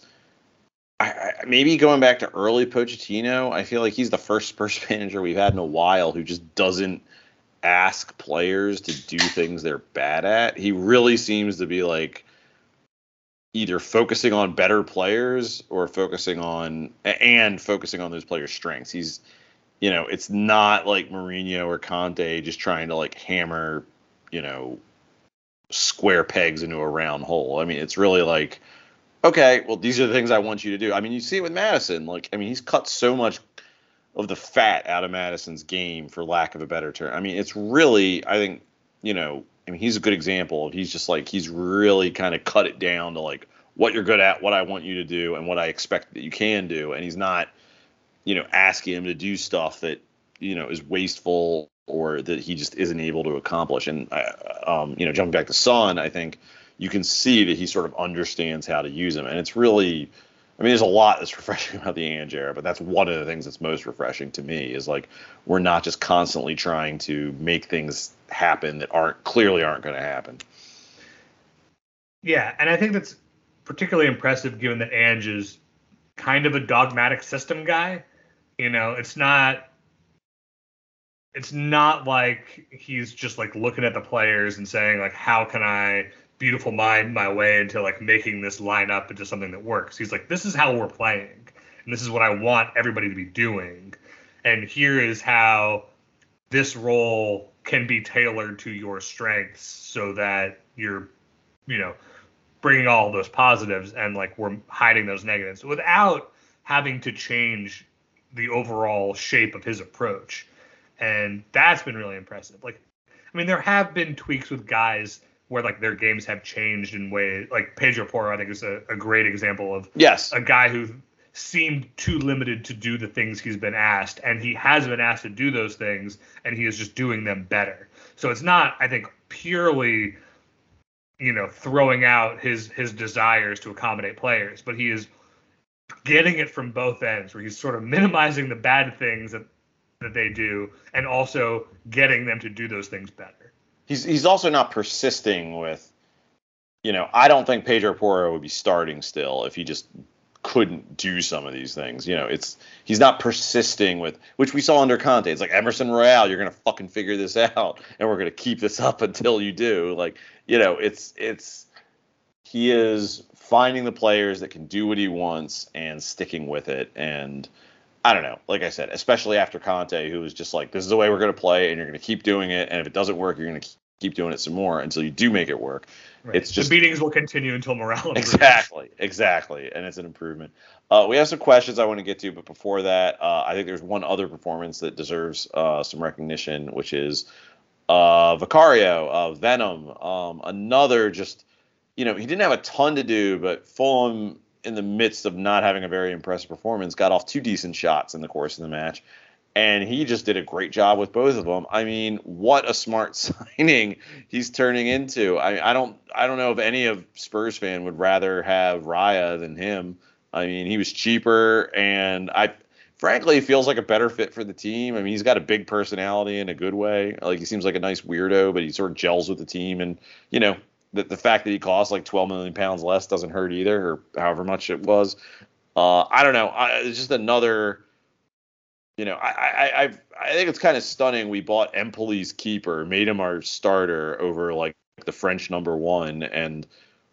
I, I, maybe going back to early Pochettino. I feel like he's the first Spurs manager we've had in a while who just doesn't ask players to do things they're bad at. He really seems to be like either focusing on better players or focusing on and focusing on those players' strengths. He's you know, it's not like Mourinho or Conte just trying to like hammer, you know, square pegs into a round hole. I mean, it's really like, okay, well, these are the things I want you to do. I mean, you see it with Maddison. Like, I mean, he's cut so much of the fat out of Maddison's game, for lack of a better term. I mean, it's really, I think, you know, I mean, he's a good example. He's just like he's really kind of cut it down to like what you're good at, what I want you to do, and what I expect that you can do. And he's not, you know, asking him to do stuff that you know is wasteful or that he just isn't able to accomplish. And uh, um, you know, jumping back to Son, I think you can see that he sort of understands how to use him, and it's really. I mean, there's a lot that's refreshing about the Ange era, but that's one of the things that's most refreshing to me is like we're not just constantly trying to make things happen that aren't clearly aren't going to happen. Yeah, and I think that's particularly impressive given that Ange is kind of a dogmatic system guy. You know, it's not it's not like he's just like looking at the players and saying like how can I beautiful mind my way into like making this line up into something that works. He's like this is how we're playing and this is what I want everybody to be doing. And here is how this role can be tailored to your strengths so that you're you know bringing all those positives and like we're hiding those negatives without having to change the overall shape of his approach and that's been really impressive like i mean there have been tweaks with guys where like their games have changed in ways like pedro porro i think is a, a great example of Yes. a guy who seemed too limited to do the things he's been asked and he has been asked to do those things and he is just doing them better so it's not i think purely you know throwing out his his desires to accommodate players but he is getting it from both ends where he's sort of minimizing the bad things that that they do and also getting them to do those things better He's he's also not persisting with, you know, I don't think Pedro Porro would be starting still if he just couldn't do some of these things. You know, it's he's not persisting with which we saw under Conte. It's like Emerson Royal, you're gonna fucking figure this out, and we're gonna keep this up until you do. Like, you know, it's it's he is finding the players that can do what he wants and sticking with it. And I don't know, like I said, especially after Conte, who was just like, this is the way we're gonna play, and you're gonna keep doing it, and if it doesn't work, you're gonna keep doing it some more until you do make it work. Right. It's just the beatings will continue until morale improves. Exactly, exactly, and it's an improvement. Uh, we have some questions I want to get to, but before that, uh, I think there's one other performance that deserves uh, some recognition, which is uh, Vicario, Venom. Um, another just, you know, he didn't have a ton to do, but Fulham, in the midst of not having a very impressive performance, got off two decent shots in the course of the match. And he just did a great job with both of them. I mean, what a smart signing he's turning into. I, I don't I don't know if any of Spurs fan would rather have Raya than him. I mean, he was cheaper, and I frankly feels like a better fit for the team. I mean, he's got a big personality in a good way. Like he seems like a nice weirdo, but he sort of gels with the team, and you know the fact that he costs like 12 million pounds less doesn't hurt either, or however much it was. Uh, I don't know. I, it's just another. You know, I I I, I think it's kind of stunning. We bought Empoli's keeper, made him our starter over like the French number one, and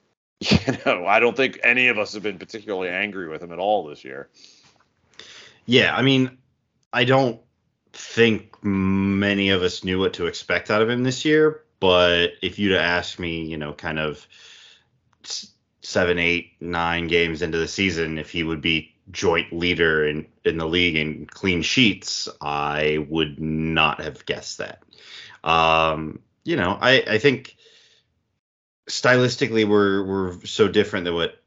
you know, I don't think any of us have been particularly angry with him at all this year. Yeah, I mean, I don't think many of us knew what to expect out of him this year. But if you'd have asked me, you know, kind of seven, eight, nine games into the season, if he would be joint leader in, in the league in clean sheets, I would not have guessed that. Um, you know, I, I think stylistically we're we're so different than what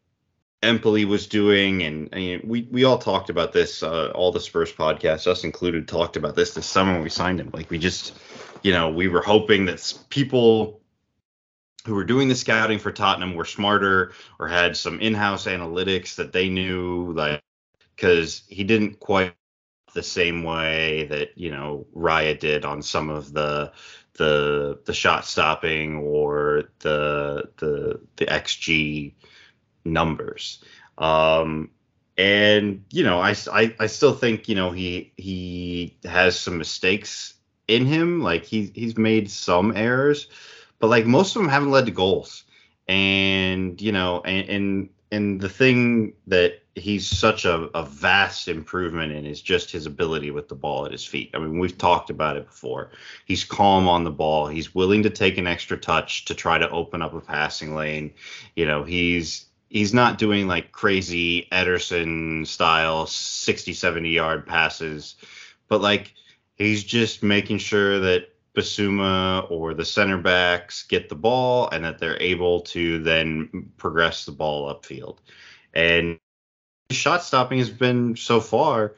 Empoli was doing, and, and we we all talked about this. Uh, all the Spurs podcasts, us included, talked about this this summer when we signed him. Like we just, you know, we were hoping that people who were doing the scouting for Tottenham were smarter or had some in-house analytics that they knew, like because he didn't quite the same way that you know Raya did on some of the the the shot stopping or the the the xG numbers. Um, and you know, I, I I still think you know he he has some mistakes in him. Like he he's made some errors, but like most of them haven't led to goals. And you know, and and, and the thing that he's such a, a vast improvement in is just his ability with the ball at his feet. I mean, we've talked about it before. He's calm on the ball. He's willing to take an extra touch to try to open up a passing lane. You know, he's he's not doing like crazy Ederson style 60, 70 yard passes, but like he's just making sure that Bissouma or the center backs get the ball and that they're able to then progress the ball upfield. And shot stopping has been so far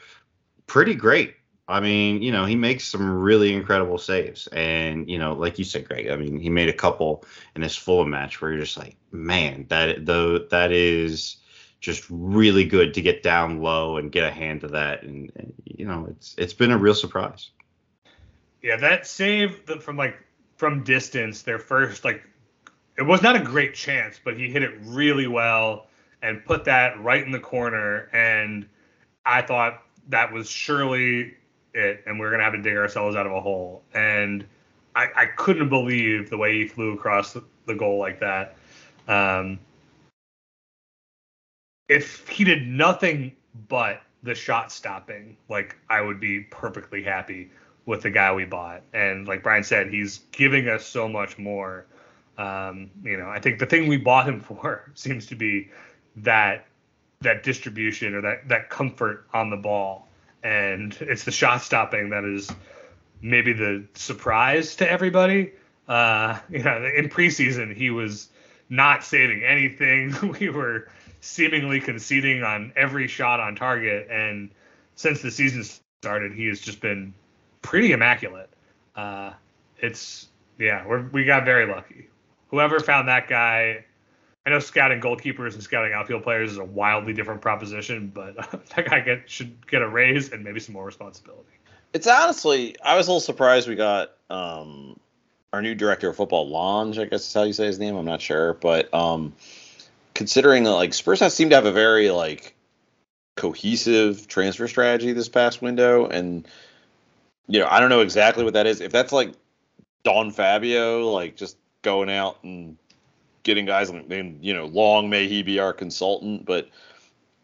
pretty great. I mean, you know, he makes some really incredible saves. And, you know, like you said, Greg, I mean, he made a couple in this Fulham match where you're just like, man, that though that is just really good to get down low and get a hand to that. And, and you know, it's it's been a real surprise. Yeah, that save from like from distance, their first like it was not a great chance, but he hit it really well and put that right in the corner. And I thought that was surely it, and we are gonna have to dig ourselves out of a hole. And I, I couldn't believe the way he flew across the, the goal like that. Um, if he did nothing but the shot stopping, like I would be perfectly happy with the guy we bought. And like Brian said, he's giving us so much more. Um, you know, I think the thing we bought him for seems to be that that distribution or that that comfort on the ball, and it's the shot stopping that is maybe the surprise to everybody. Uh, you know, in preseason he was not saving anything. we were seemingly conceding on every shot on target, and since the season started, he has just been pretty immaculate. Uh, it's yeah, we we got very lucky. Whoever found that guy, I know scouting goalkeepers and scouting outfield players is a wildly different proposition, but uh, that guy get, should get a raise and maybe some more responsibility. It's honestly, I was a little surprised we got um, our new director of football, Lange, I guess is how you say his name. I'm not sure, but um, considering that like Spurs have seemed to have a very like cohesive transfer strategy this past window, and you know, I don't know exactly what that is. If that's like Don Fabio, like just going out and getting guys, and you know, long may he be our consultant. But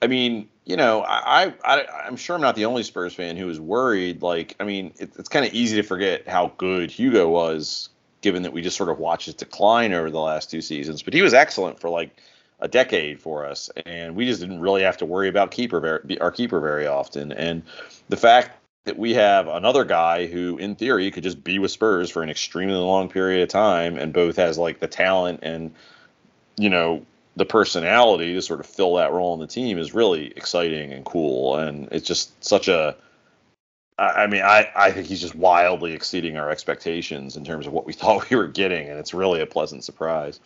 I mean, you know, I, I I'm sure I'm not the only Spurs fan who is worried. Like, I mean, it, it's kind of easy to forget how good Hugo was, given that we just sort of watched his decline over the last two seasons. But he was excellent for like a decade for us, and we just didn't really have to worry about keeper very, our keeper very often. And the fact that we have another guy who, in theory, could just be with Spurs for an extremely long period of time, and both has like the talent and you know the personality to sort of fill that role in the team is really exciting and cool, and it's just such a. I mean, I, I think he's just wildly exceeding our expectations in terms of what we thought we were getting, and it's really a pleasant surprise.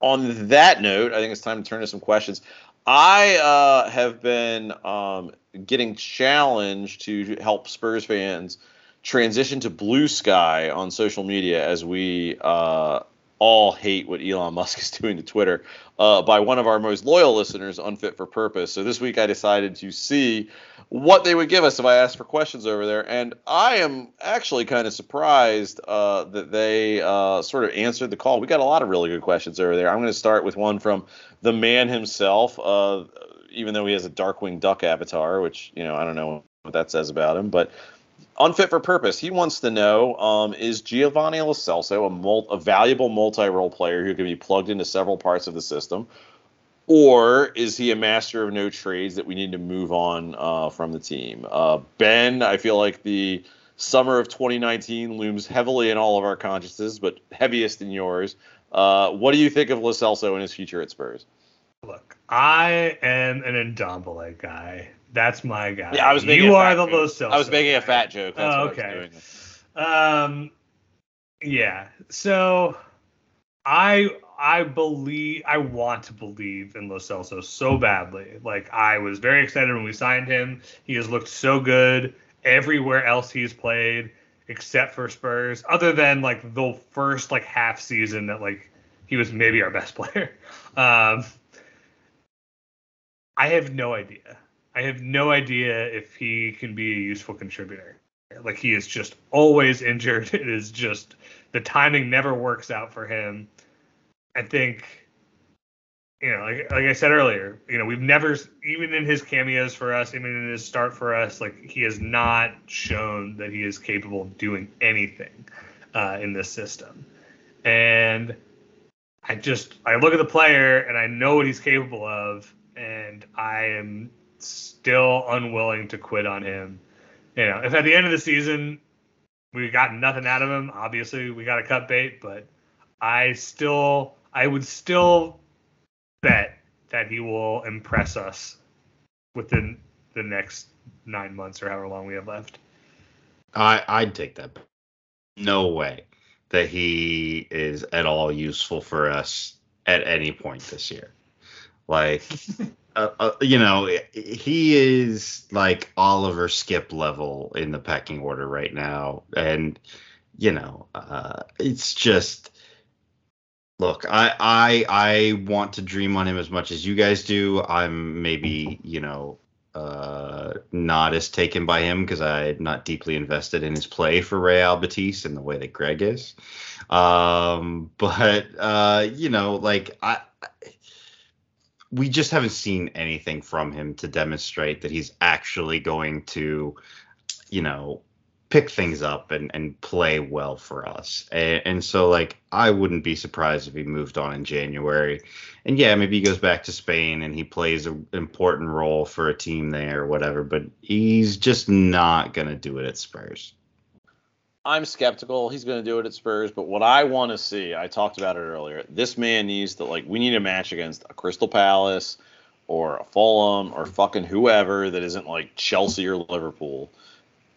On that note, I think it's time to turn to some questions. I uh, have been um, getting challenged to help Spurs fans transition to Bluesky on social media as we uh, all hate what Elon Musk is doing to Twitter uh, by one of our most loyal listeners, Unfit for Purpose. So this week I decided to see what they would give us if I asked for questions over there. And I am actually kind of surprised uh, that they uh, sort of answered the call. We got a lot of really good questions over there. I'm going to start with one from the man himself, uh, even though he has a Darkwing Duck avatar, which, you know, I don't know what that says about him. But unfit for purpose. He wants to know: um, Is Giovanni Lo Celso a, mul- a valuable multi-role player who can be plugged into several parts of the system, or is he a master of no trades that we need to move on uh, from the team? Uh, ben, I feel like the summer of 2019 looms heavily in all of our consciences, but heaviest in yours. Uh, what do you think of Lo Celso and his future at Spurs? Look, I am an Ndombele guy. That's my guy. Yeah, I was making you a are the joke. Lo Celso. I was making a fat joke. That's Oh, okay. Um, yeah. So I I believe I want to believe in Lo Celso so badly. Like I was very excited when we signed him. He has looked so good everywhere else he's played except for Spurs. Other than like the first like half season that like he was maybe our best player. Um, I have no idea. I have no idea if he can be a useful contributor. Like he is just always injured. It is just the timing never works out for him. I think you know, like, like I said earlier, you know, we've never, even in his cameos for us, even in his start for us, like he has not shown that he is capable of doing anything uh, in this system. And I just, I look at the player and I know what he's capable of, and I am still unwilling to quit on him. You know, if at the end of the season we got nothing out of him, obviously we got to cut bait, but I still, I would still bet that he will impress us within the next nine months or however long we have left. I I'd take that. No way that he is at all useful for us at any point this year. Like, uh, uh, you know, he is like Oliver Skipp level in the pecking order right now, and you know, uh, it's just. Look, I, I I want to dream on him as much as you guys do. I'm maybe you know uh, not as taken by him because I'm not deeply invested in his play for Real Betis in the way that Greg is. Um, but uh, you know, like I, we just haven't seen anything from him to demonstrate that he's actually going to, you know, pick things up and, and play well for us. And, and so, like, I wouldn't be surprised if he moved on in January. And yeah, maybe he goes back to Spain and he plays an important role for a team there or whatever, but he's just not going to do it at Spurs. I'm skeptical he's going to do it at Spurs, but what I want to see, I talked about it earlier. This man needs to like we need a match against a Crystal Palace or a Fulham or fucking whoever that isn't like Chelsea or Liverpool,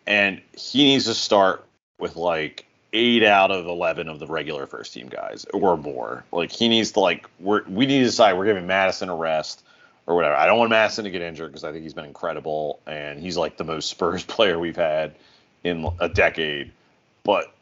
and he needs to start with like eight out of eleven of the regular first team guys or more. Like he needs to like we're we need to decide we're giving Maddison a rest or whatever. I don't want Maddison to get injured because I think he's been incredible and he's like the most Spurs player we've had in a decade but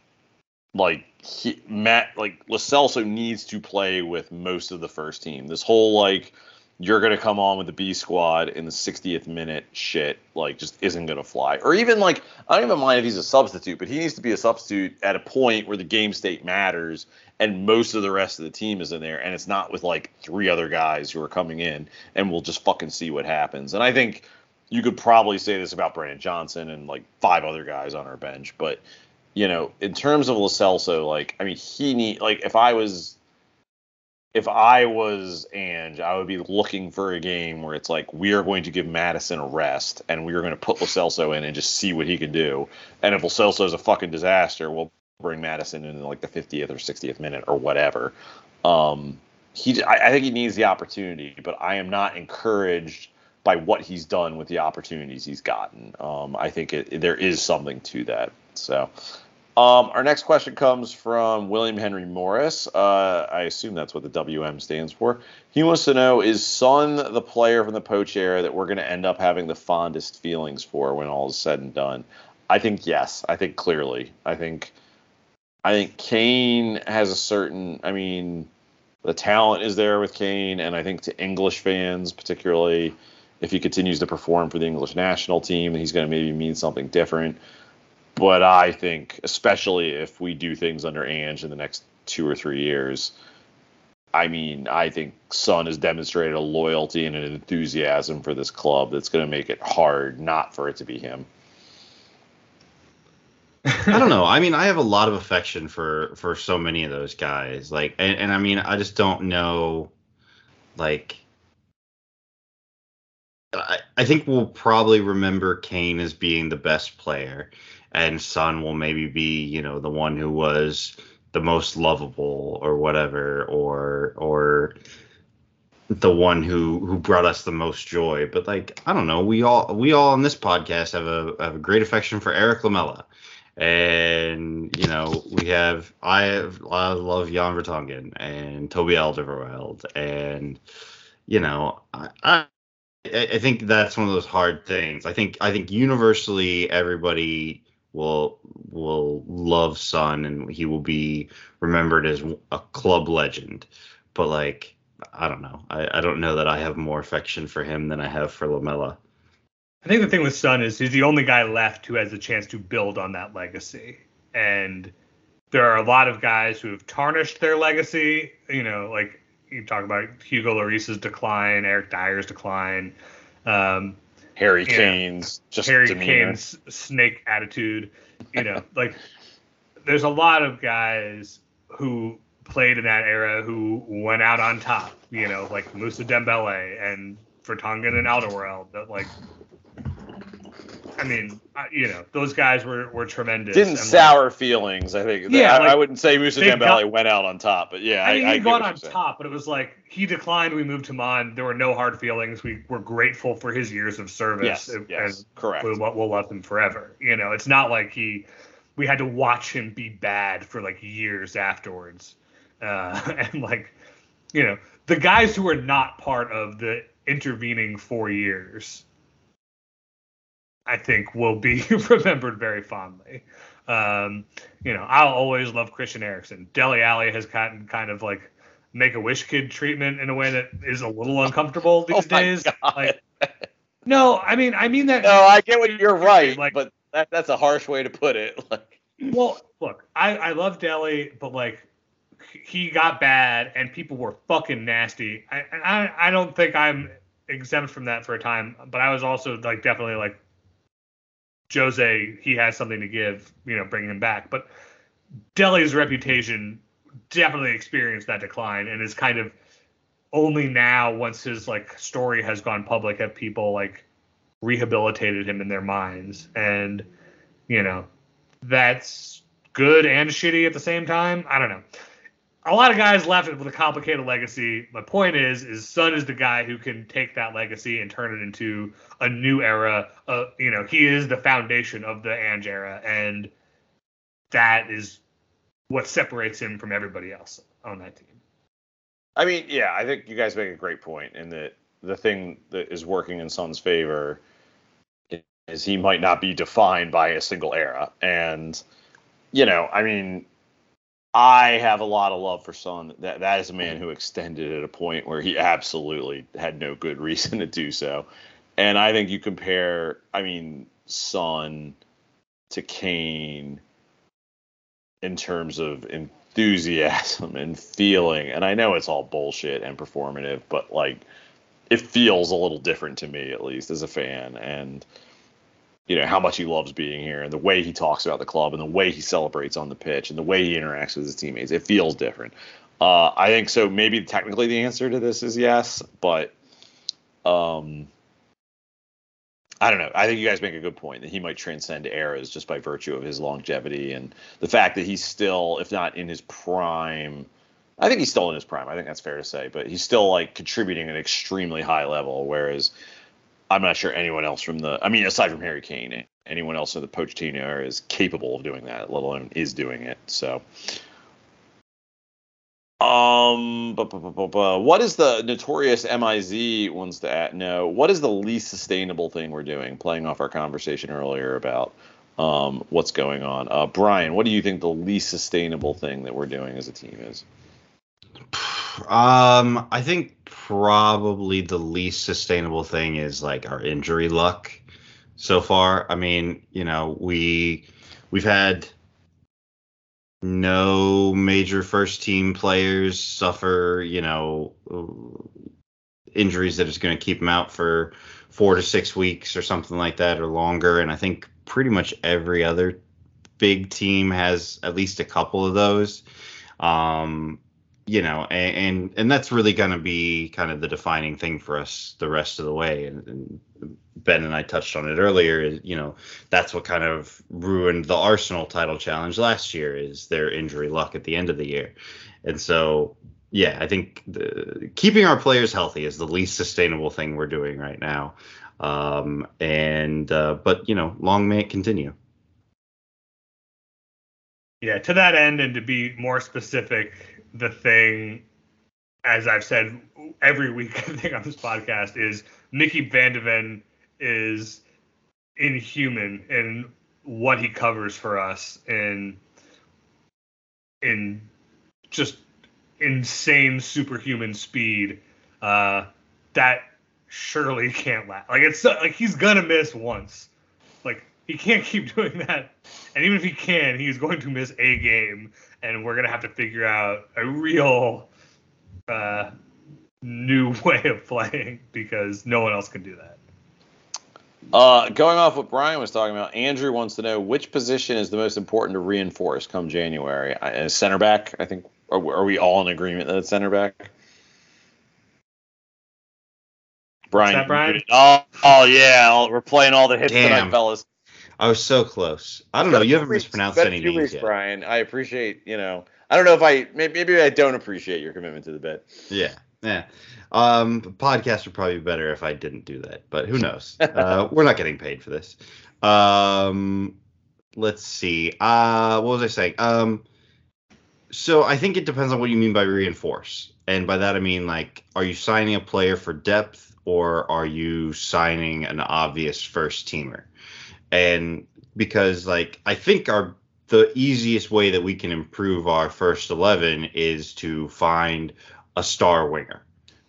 like he, Matt, like Lo Celso needs to play with most of the first team. This whole like you're gonna come on with the B squad in the 60th minute shit like just isn't gonna fly. Or even like I don't even mind if he's a substitute, but he needs to be a substitute at a point where the game state matters and most of the rest of the team is in there, and it's not with like three other guys who are coming in, and we'll just fucking see what happens. And I think you could probably say this about Brennan Johnson and like five other guys on our bench, but you know, in terms of Lo Celso, like, I mean, he need like if I was if I was Ange, I would be looking for a game where it's like we are going to give Maddison a rest and we are going to put Lo Celso in and just see what he can do. And if Lo Celso is a fucking disaster, we'll bring Maddison in like the 50th or 60th minute or whatever. Um, he, I, I think he needs the opportunity, but I am not encouraged by what he's done with the opportunities he's gotten. Um, I think it, there is something to that. So, um, our next question comes from William Henry Morris. Uh, I assume that's what the WM stands for. He wants to know Is Son the player from the Poch era that we're going to end up having the fondest feelings for when all is said and done? I think yes. I think clearly. I think. I think Kane has a certain. I mean, the talent is there with Kane, and I think to English fans, particularly, if he continues to perform for the English national team, he's going to maybe mean something different. But I think, especially if we do things under Ange in the next two or three years, I mean, I think Son has demonstrated a loyalty and an enthusiasm for this club that's going to make it hard not for it to be him. I don't know. I mean, I have a lot of affection for for so many of those guys. Like, and, and I mean, I just don't know. Like, I, I think we'll probably remember Kane as being the best player, and Son will maybe be, you know, the one who was the most lovable or whatever, or or the one who who brought us the most joy. But like, I don't know, we all we all on this podcast have a have a great affection for Erik Lamela. And you know we have I have I love Jan Vertonghen and Toby Alderweireld and you know I, I I think that's one of those hard things. I think I think universally everybody will will love Son and he will be remembered as a club legend. But like I don't know. I, I don't know that I have more affection for him than I have for Lamela. I think the thing with Son is he's the only guy left who has a chance to build on that legacy. And there are a lot of guys who have tarnished their legacy. You know, like you talk about Hugo Lloris's decline, Eric Dier's decline, um, Harry Yeah. Kane's just Harry demeanor. Kane's snake attitude. You know, like there's a lot of guys who played in that era who went out on top. You know, like Mousa Dembele and Vertonghen and Alderweireld. That like, I mean, you know, those guys were were tremendous. Didn't and, like, sour feelings. I think. Yeah, I, like, I wouldn't say Mousa Dembele went out on top, but yeah, I, I mean, I he get got on top, but it was like he declined. We moved him on. There were no hard feelings. We were grateful for his years of service. Yes, and- yes, and correct. We'll, we'll love him forever. You know, it's not like he. We had to watch him be bad for like years afterwards, uh, and like, you know, the guys who were not part of the intervening four years, I think, will be remembered very fondly. Um, you know, I'll always love Christian Eriksen. Dele Alli has gotten kind of like make a wish kid treatment in a way that is a little uncomfortable these Oh my days. God. Like, no, I mean, I mean that. No, I get what you're right, Like- but that, that's a harsh way to put it. Like, Well, look, I, I love Dele, but like he got bad and people were fucking nasty. I, I I don't think I'm exempt from that for a time, but I was also like definitely like Jose. He has something to give, you know, bringing him back. But Dele's reputation definitely experienced that decline and is kind of only now once his like story has gone public have people like rehabilitated him in their minds and you know that's good and shitty at the same time. I don't know. A lot of guys left with a complicated legacy. My point is, is Son is the guy who can take that legacy and turn it into a new era. Uh, you know, he is the foundation of the Ange era, and that is what separates him from everybody else on that team. I mean, yeah, I think you guys make a great point in that the thing that is working in Son's favor is he might not be defined by a single era. And, you know, I mean, I have a lot of love for Son. That that is a man who extended at a point where he absolutely had no good reason to do so. And I think you compare, I mean, Son to Kane in terms of enthusiasm and feeling. And I know it's all bullshit and performative, but like it feels a little different to me at least as a fan and you know how much he loves being here and the way he talks about the club and the way he celebrates on the pitch and the way he interacts with his teammates it feels different uh, i think so maybe technically the answer to this is yes but um I don't know. I think you guys make a good point that he might transcend eras just by virtue of his longevity and the fact that he's still, if not in his prime, I think he's still in his prime. I think that's fair to say, but he's still like contributing at an extremely high level. Whereas I'm not sure anyone else from the, I mean, aside from Harry Kane, anyone else in the Pochettino era is capable of doing that, let alone is doing it. So, um, bu- bu- bu- what is the notorious Miz wants to add? No, what is the least sustainable thing we're doing? Playing off our conversation earlier about um, what's going on. Uh, Brian, what do you think the least sustainable thing that we're doing as a team is? Um, I think probably the least sustainable thing is like our injury luck so far. I mean, you know, we we've had no major first team players suffer, you know, injuries that is going to keep them out for 4 to 6 weeks or something like that or longer and I think pretty much every other big team has at least a couple of those. Um, you know, and, and and that's really going to be kind of the defining thing for us the rest of the way. And, and Ben and I touched on it earlier. You know that's what kind of ruined the Arsenal title challenge last year is their injury luck at the end of the year, and so yeah, I think the, keeping our players healthy is the least sustainable thing we're doing right now. Um, and uh, but you know, long may it continue. Yeah, to that end, and to be more specific, the thing, as I've said every week, I think on this podcast, is Micky Van de Ven is inhuman in what he covers for us in in just insane superhuman speed. Uh, that surely can't last. Like it's like he's gonna miss once. Like he can't keep doing that. And even if he can, he's going to miss a game, and we're gonna have to figure out a real uh, new way of playing because no one else can do that. Uh, going off what Brian was talking about, Andrew wants to know which position is the most important to reinforce come January. Uh, center back, I think. Are, are we all in agreement that it's center back? Brian, that, Brian? Oh, oh yeah, we're playing all the hits Damn. tonight, fellas. I was so close. I don't know. You haven't mispronounced any names weeks, yet. Brian. I appreciate. You know, I don't know if I maybe, maybe I don't appreciate your commitment to the bit. Yeah, yeah. Um, podcast would probably be better if I didn't do that, but who knows? uh, we're not getting paid for this. Um, let's see. Uh, what was I saying? Um, so I think it depends on what you mean by reinforce, and by that I mean like, are you signing a player for depth or are you signing an obvious first teamer? And because like I think our the easiest way that we can improve our first 11 is to find a star winger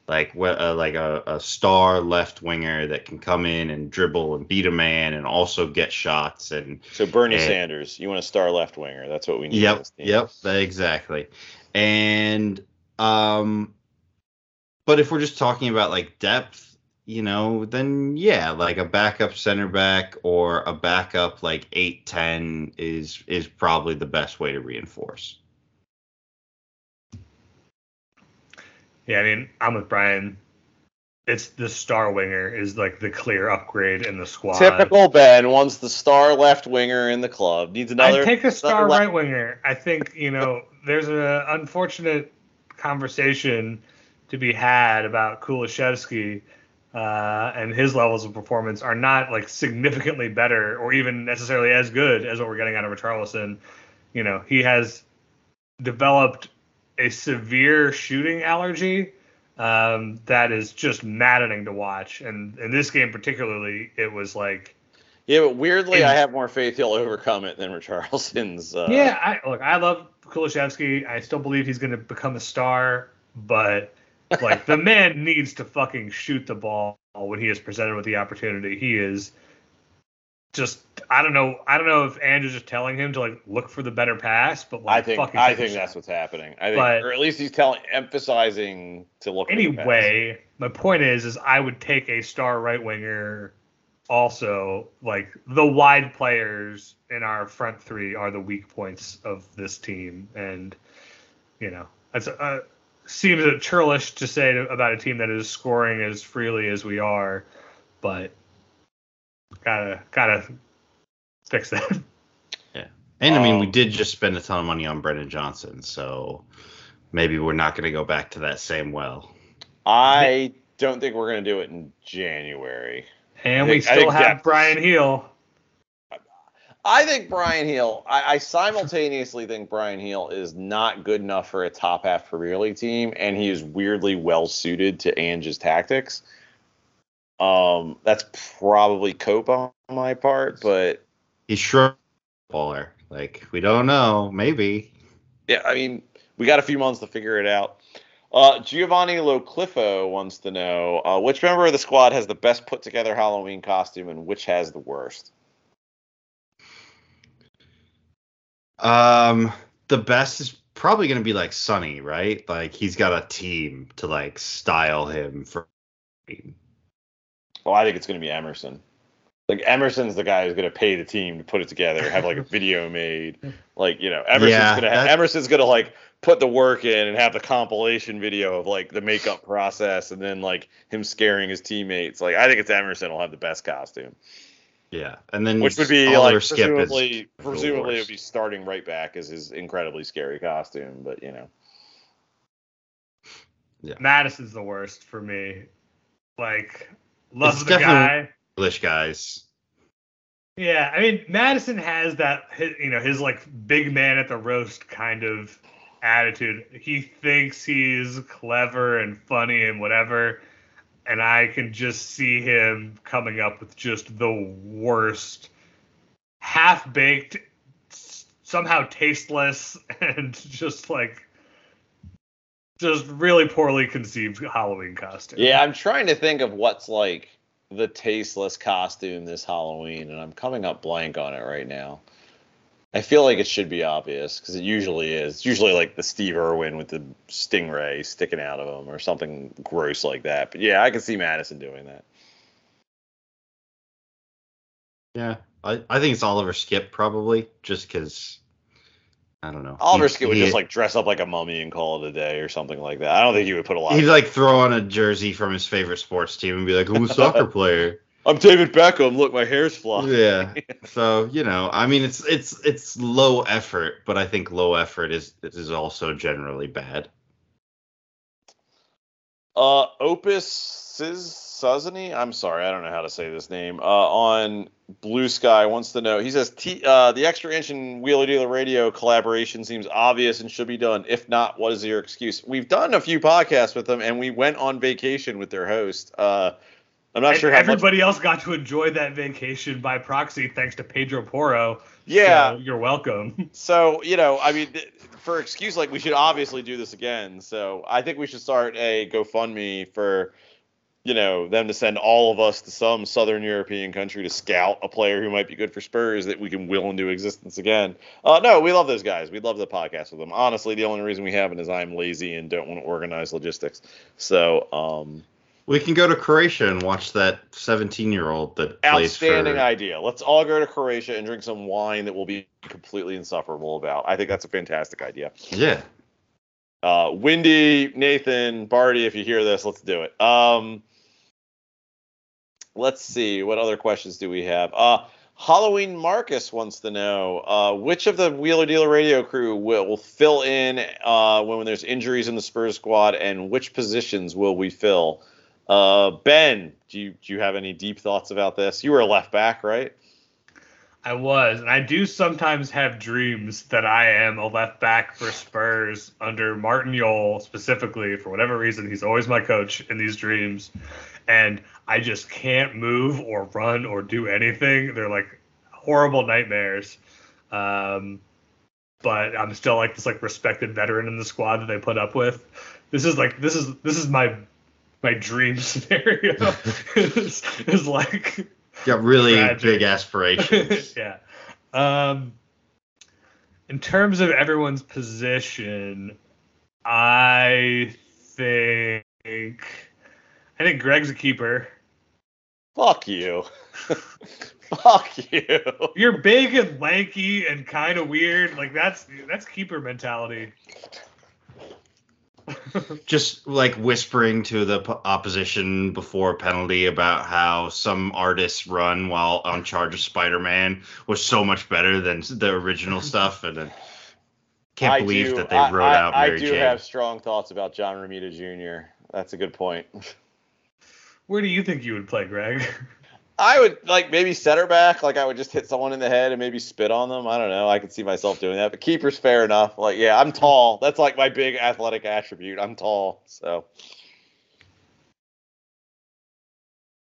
like uh, like a, a star left winger that can come in and dribble and beat a man and also get shots and So Bernie And- Sanders, you want a star left winger? That's what we need. yep yep exactly and um but if we're just talking about like depth you know then yeah like a backup center back or a backup like 8-10 is is probably the best way to reinforce Yeah, I mean, I'm with Brian. It's the star winger is like the clear upgrade in the squad. Typical Ben wants the star left winger in the club. Needs another. I'd take a star another left- right winger. I think you know there's an unfortunate conversation to be had about Kulusevski uh, and his levels of performance are not like significantly better or even necessarily as good as what we're getting out of Richarlison. You know, he has developed a severe shooting allergy um, that is just maddening to watch. And in this game particularly, it was like Yeah, but weirdly, I have more faith he'll overcome it than Richarlison's. Uh, yeah, I look, I love Kulusevski. I still believe he's going to become a star, but like the man needs to fucking shoot the ball when he is presented with the opportunity. He is just I don't know. I don't know if Andrew's just telling him to like look for the better pass, but like I think fucking I a think that's what's happening. I think, But- or at least he's telling, emphasizing to look. for the pass. anyway. My point is, is I would take a star right winger. Also, like the wide players in our front three are the weak points of this team, and you know it's uh, seems a churlish to say about a team that is scoring as freely as we are, but gotta gotta fix that. Yeah, and i mean we Um, did just spend a ton of money on Brennan Johnson so maybe we're not going to go back to that same well I don't think we're gonna do it in January. And we still have depth- Bryan Gil. I think Bryan Gil. I, I simultaneously think Bryan Gil is not good enough for a top half Premier League team, and he is weirdly well suited to Ange's tactics. Um, that's probably cope on my part, but he's sure baller like we don't know maybe yeah, I mean, we got a few months to figure it out. Uh, Giovanni Locliffo wants to know uh, which member of the squad has the best put together Halloween costume and which has the worst. Um, the best is probably going to be like Sonny, right? Like he's got a team to like style him for. Well, I think it's going to be Emerson. Like Emerson's the guy who's going to pay the team to put it together, have like a video made. Like you know, Emerson's Yeah, going to that- Emerson's going to like put the work in and have the compilation video of like the makeup process and then like him scaring his teammates. Like I think it's Emerson will have the best costume, Yeah, and then which would be Oliver like Skipp presumably the presumably it'd be starting right back as his incredibly scary costume. But you know, Yeah. Maddison's the worst for me. Like, love It's the definitely- guy. English guys. Yeah, I mean Maddison has that you know his like big man at the roast kind of attitude. He thinks he's clever and funny and whatever, and I can just see him coming up with just the worst, half baked, somehow tasteless, and just like just really poorly conceived Halloween costume. yeah, I'm trying to think of what's like the tasteless costume this Halloween, and I'm coming up blank on it right now. I feel like it should be obvious because it usually is. It's usually like the Steve Irwin with the stingray sticking out of him or something gross like that. But yeah, I can see Maddison doing that. Yeah, I, I think it's Oliver Skipp probably, just because I don't know. Oliver He- Skipp would he- just like dress up like a mummy and call it a day or something like that. I don't think he would put a lot. he'd like throw on a jersey from his favorite sports team and be like, "I'm a soccer player." I'm David Beckham. Look, my hair's flying. Yeah. So you know, I mean, it's it's it's low effort, but I think low effort is is also generally bad. Uh, Opus Suzany, I'm sorry, I don't know how to say this name. Uh, on Bluesky wants to know. He says T, uh, the extra inch and Wheeler Dealer Radio collaboration seems obvious and should be done. If not, what is your excuse? We've done a few podcasts with them, and we went on vacation with their host. Uh, I'm not And sure how much. everybody else got to enjoy that vacation by proxy thanks to Pedro Porro. Yeah. So you're welcome. So you know, I mean, for excuse like we should obviously do this again. So I think we should start a GoFundMe for, you know, them to send all of us to some Southern European country to scout a player who might be good for Spurs that we can will into existence again. Uh, no, we love those guys. We love the podcast with them. Honestly, the only reason we haven't is I'm lazy and don't want to organize logistics. So, um, We can go to Croatia and watch that 17 year old that plays outstanding for. idea. Let's all go to Croatia and drink some wine that we'll be completely insufferable about. I think that's a fantastic idea. Yeah. Uh, Windy, Nathan, Barty, if you hear this, let's do it. Um, let's see. What other questions do we have? Uh, Halloween Marcus wants to know uh, which of the Wheeler Dealer Radio crew will, will fill in uh, when, when there's injuries in the Spurs squad, and which positions will we fill? Uh, ben, do you do you have any deep thoughts about this? You were a left back, right? I was, and I do sometimes have dreams that I am a left back for Spurs under Martin Jol specifically. For whatever reason, he's always my coach in these dreams, and I just can't move or run or do anything. They're like horrible nightmares. Um, but I'm still like this like respected veteran in the squad that they put up with. This is like this is this is my my dream scenario. is, is like Got really Tragic. big aspirations. yeah. Um, in terms of everyone's position, I think I think Greg's a keeper. Fuck you. Fuck you. You're big and lanky and kind of weird. Like that's that's keeper mentality. Just like whispering to the p- opposition before a penalty about how some artists run while on charge of Spider Man was so much better than the original stuff. And then can't I believe do- that they I- wrote I, out Mary I do Jane. have strong thoughts about John Romita Jr. That's a good point. Where do you think you would play, Greg? I would like maybe center back. Like I would just hit someone in the head and maybe spit on them. I don't know. I could see myself doing that. But keeper's fair enough. Like yeah, I'm tall. That's like my big athletic attribute. I'm tall. So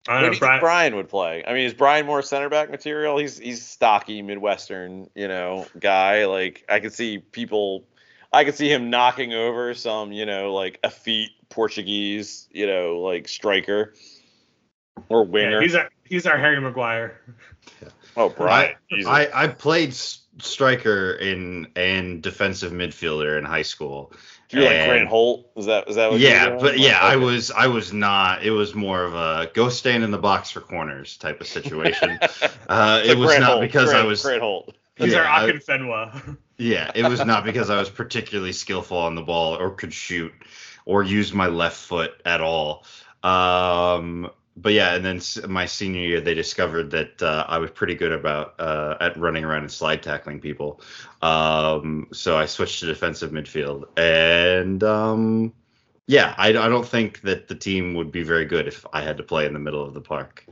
I don't do know, you Brian. think Brian would play? I mean, is Brian more center back material? He's he's stocky Midwestern, you know, guy. Like I could see people. I could see him knocking over some, you know, like effete Portuguese, you know, like striker or winger. Yeah, he's our he's our Harry Maguire. oh, Brian. I, I I played striker in and defensive midfielder in high school. Do you like and- Grant Holt? Is that is that what you were Yeah, doing? but yeah, I was I was not. It was more of a go stand in the box for corners type of situation. uh, So it was Grant not Holt, because I was Grant Holt. He's yeah, our I- Akinfenwa. yeah, it was not because I was particularly skillful on the ball or could shoot or use my left foot at all. Um, but yeah, and then my senior year, they discovered that uh, I was pretty good about uh, at running around and slide tackling people. Um, so I switched to defensive midfield, and um, yeah, I, I don't think that the team would be very good if I had to play in the middle of the park.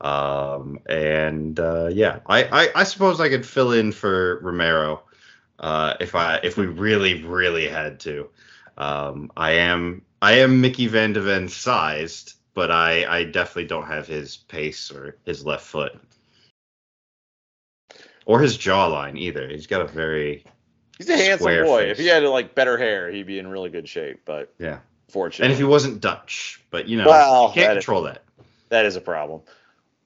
Um, and uh, yeah, I, I, I suppose I could fill in for Romero uh, if I if we really really had to. Um, I am I am Micky Van de Ven sized, but I I definitely don't have his pace or his left foot or his jawline either. He's got a very He's a handsome boy. face. If he had like better hair, he'd be in really good shape. But yeah. fortunately, And if he wasn't Dutch, but you know, Well, you can't that is- control that. that is a problem.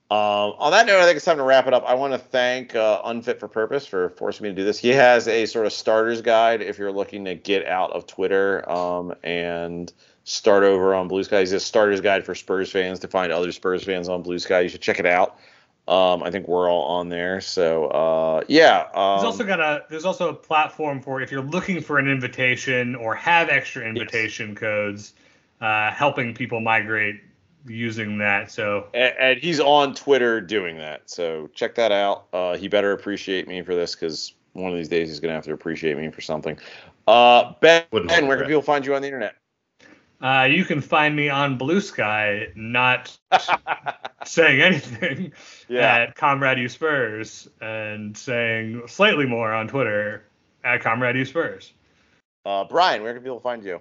Um, on that note, I think it's time to wrap it up. I want to thank uh, Unfit for Purpose for forcing me to do this. He has a sort of starter's guide if you're looking to get out of Twitter um, and start over on Bluesky. He's a starter's guide for Spurs fans to find other Spurs fans on Bluesky. You should check it out. Um, I think we're all on there. So uh, yeah. Um, There's also got a there's also a platform for if you're looking for an invitation or have extra invitation codes, uh, helping people migrate using that. So and, and he's on Twitter doing that. So check that out. Uh, he better appreciate me for this because one of these days he's gonna have to appreciate me for something. Uh, Ben, ben where can people find you on the internet? Uh, you can find me on Bluesky, not saying anything Yeah. at Comrade U Spurs and saying slightly more on Twitter at Comrade U Spurs. Uh, Brian, where can people find you?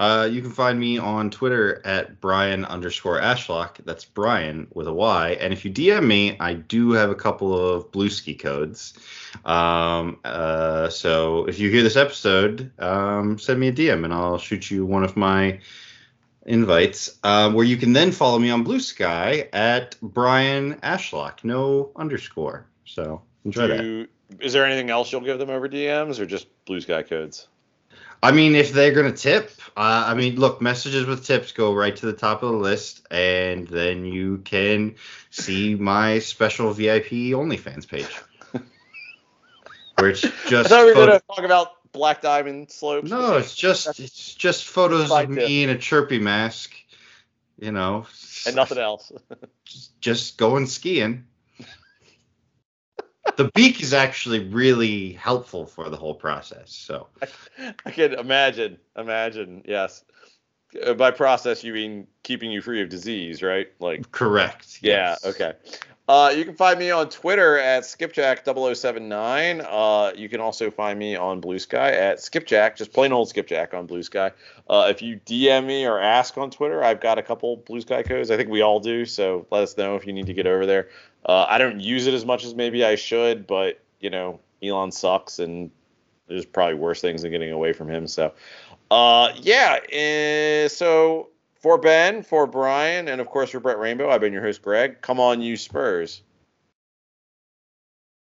Uh, you can find me on Twitter at Brian underscore Ashlock. That's Brian with a Y. And if you DM me, I do have a couple of Bluesky codes. Um, uh, so if you hear this episode, um, send me a DM and I'll shoot you one of my invites. Uh, where you can then follow me on Bluesky at Brian Ashlock, no underscore. So enjoy that. Do- is there anything else you'll give them over DMs or just Bluesky codes? I mean, if they're gonna tip, uh, I mean, look, messages with tips go right to the top of the list, and then you can see my special VIP OnlyFans page, which it's I just thought we were gonna talk about Black Diamond slopes. no, it's just it's just photos of me in a chirpy mask, you know, and nothing else. just, just going skiing. The beak is actually really helpful for the whole process. So I can imagine. Imagine. Yes. Uh, By process, you mean keeping you free of disease, right? Like correct. Yeah, yes. okay. Uh, you can find me on Twitter at skipjack0079. Uh, you can also find me on Bluesky at skipjack, just plain old skipjack on Bluesky. Uh, if you DM me or ask on Twitter, I've got a couple Bluesky codes. I think we all do, so let us know if you need to get over there. Uh, I don't use it as much as maybe I should, but you know, Elon sucks, and there's probably worse things than getting away from him. So, uh, yeah. eh, so for Ben, for Brian, and of course for Brett Rainbow, I've been your host, Greg. Come on, you Spurs.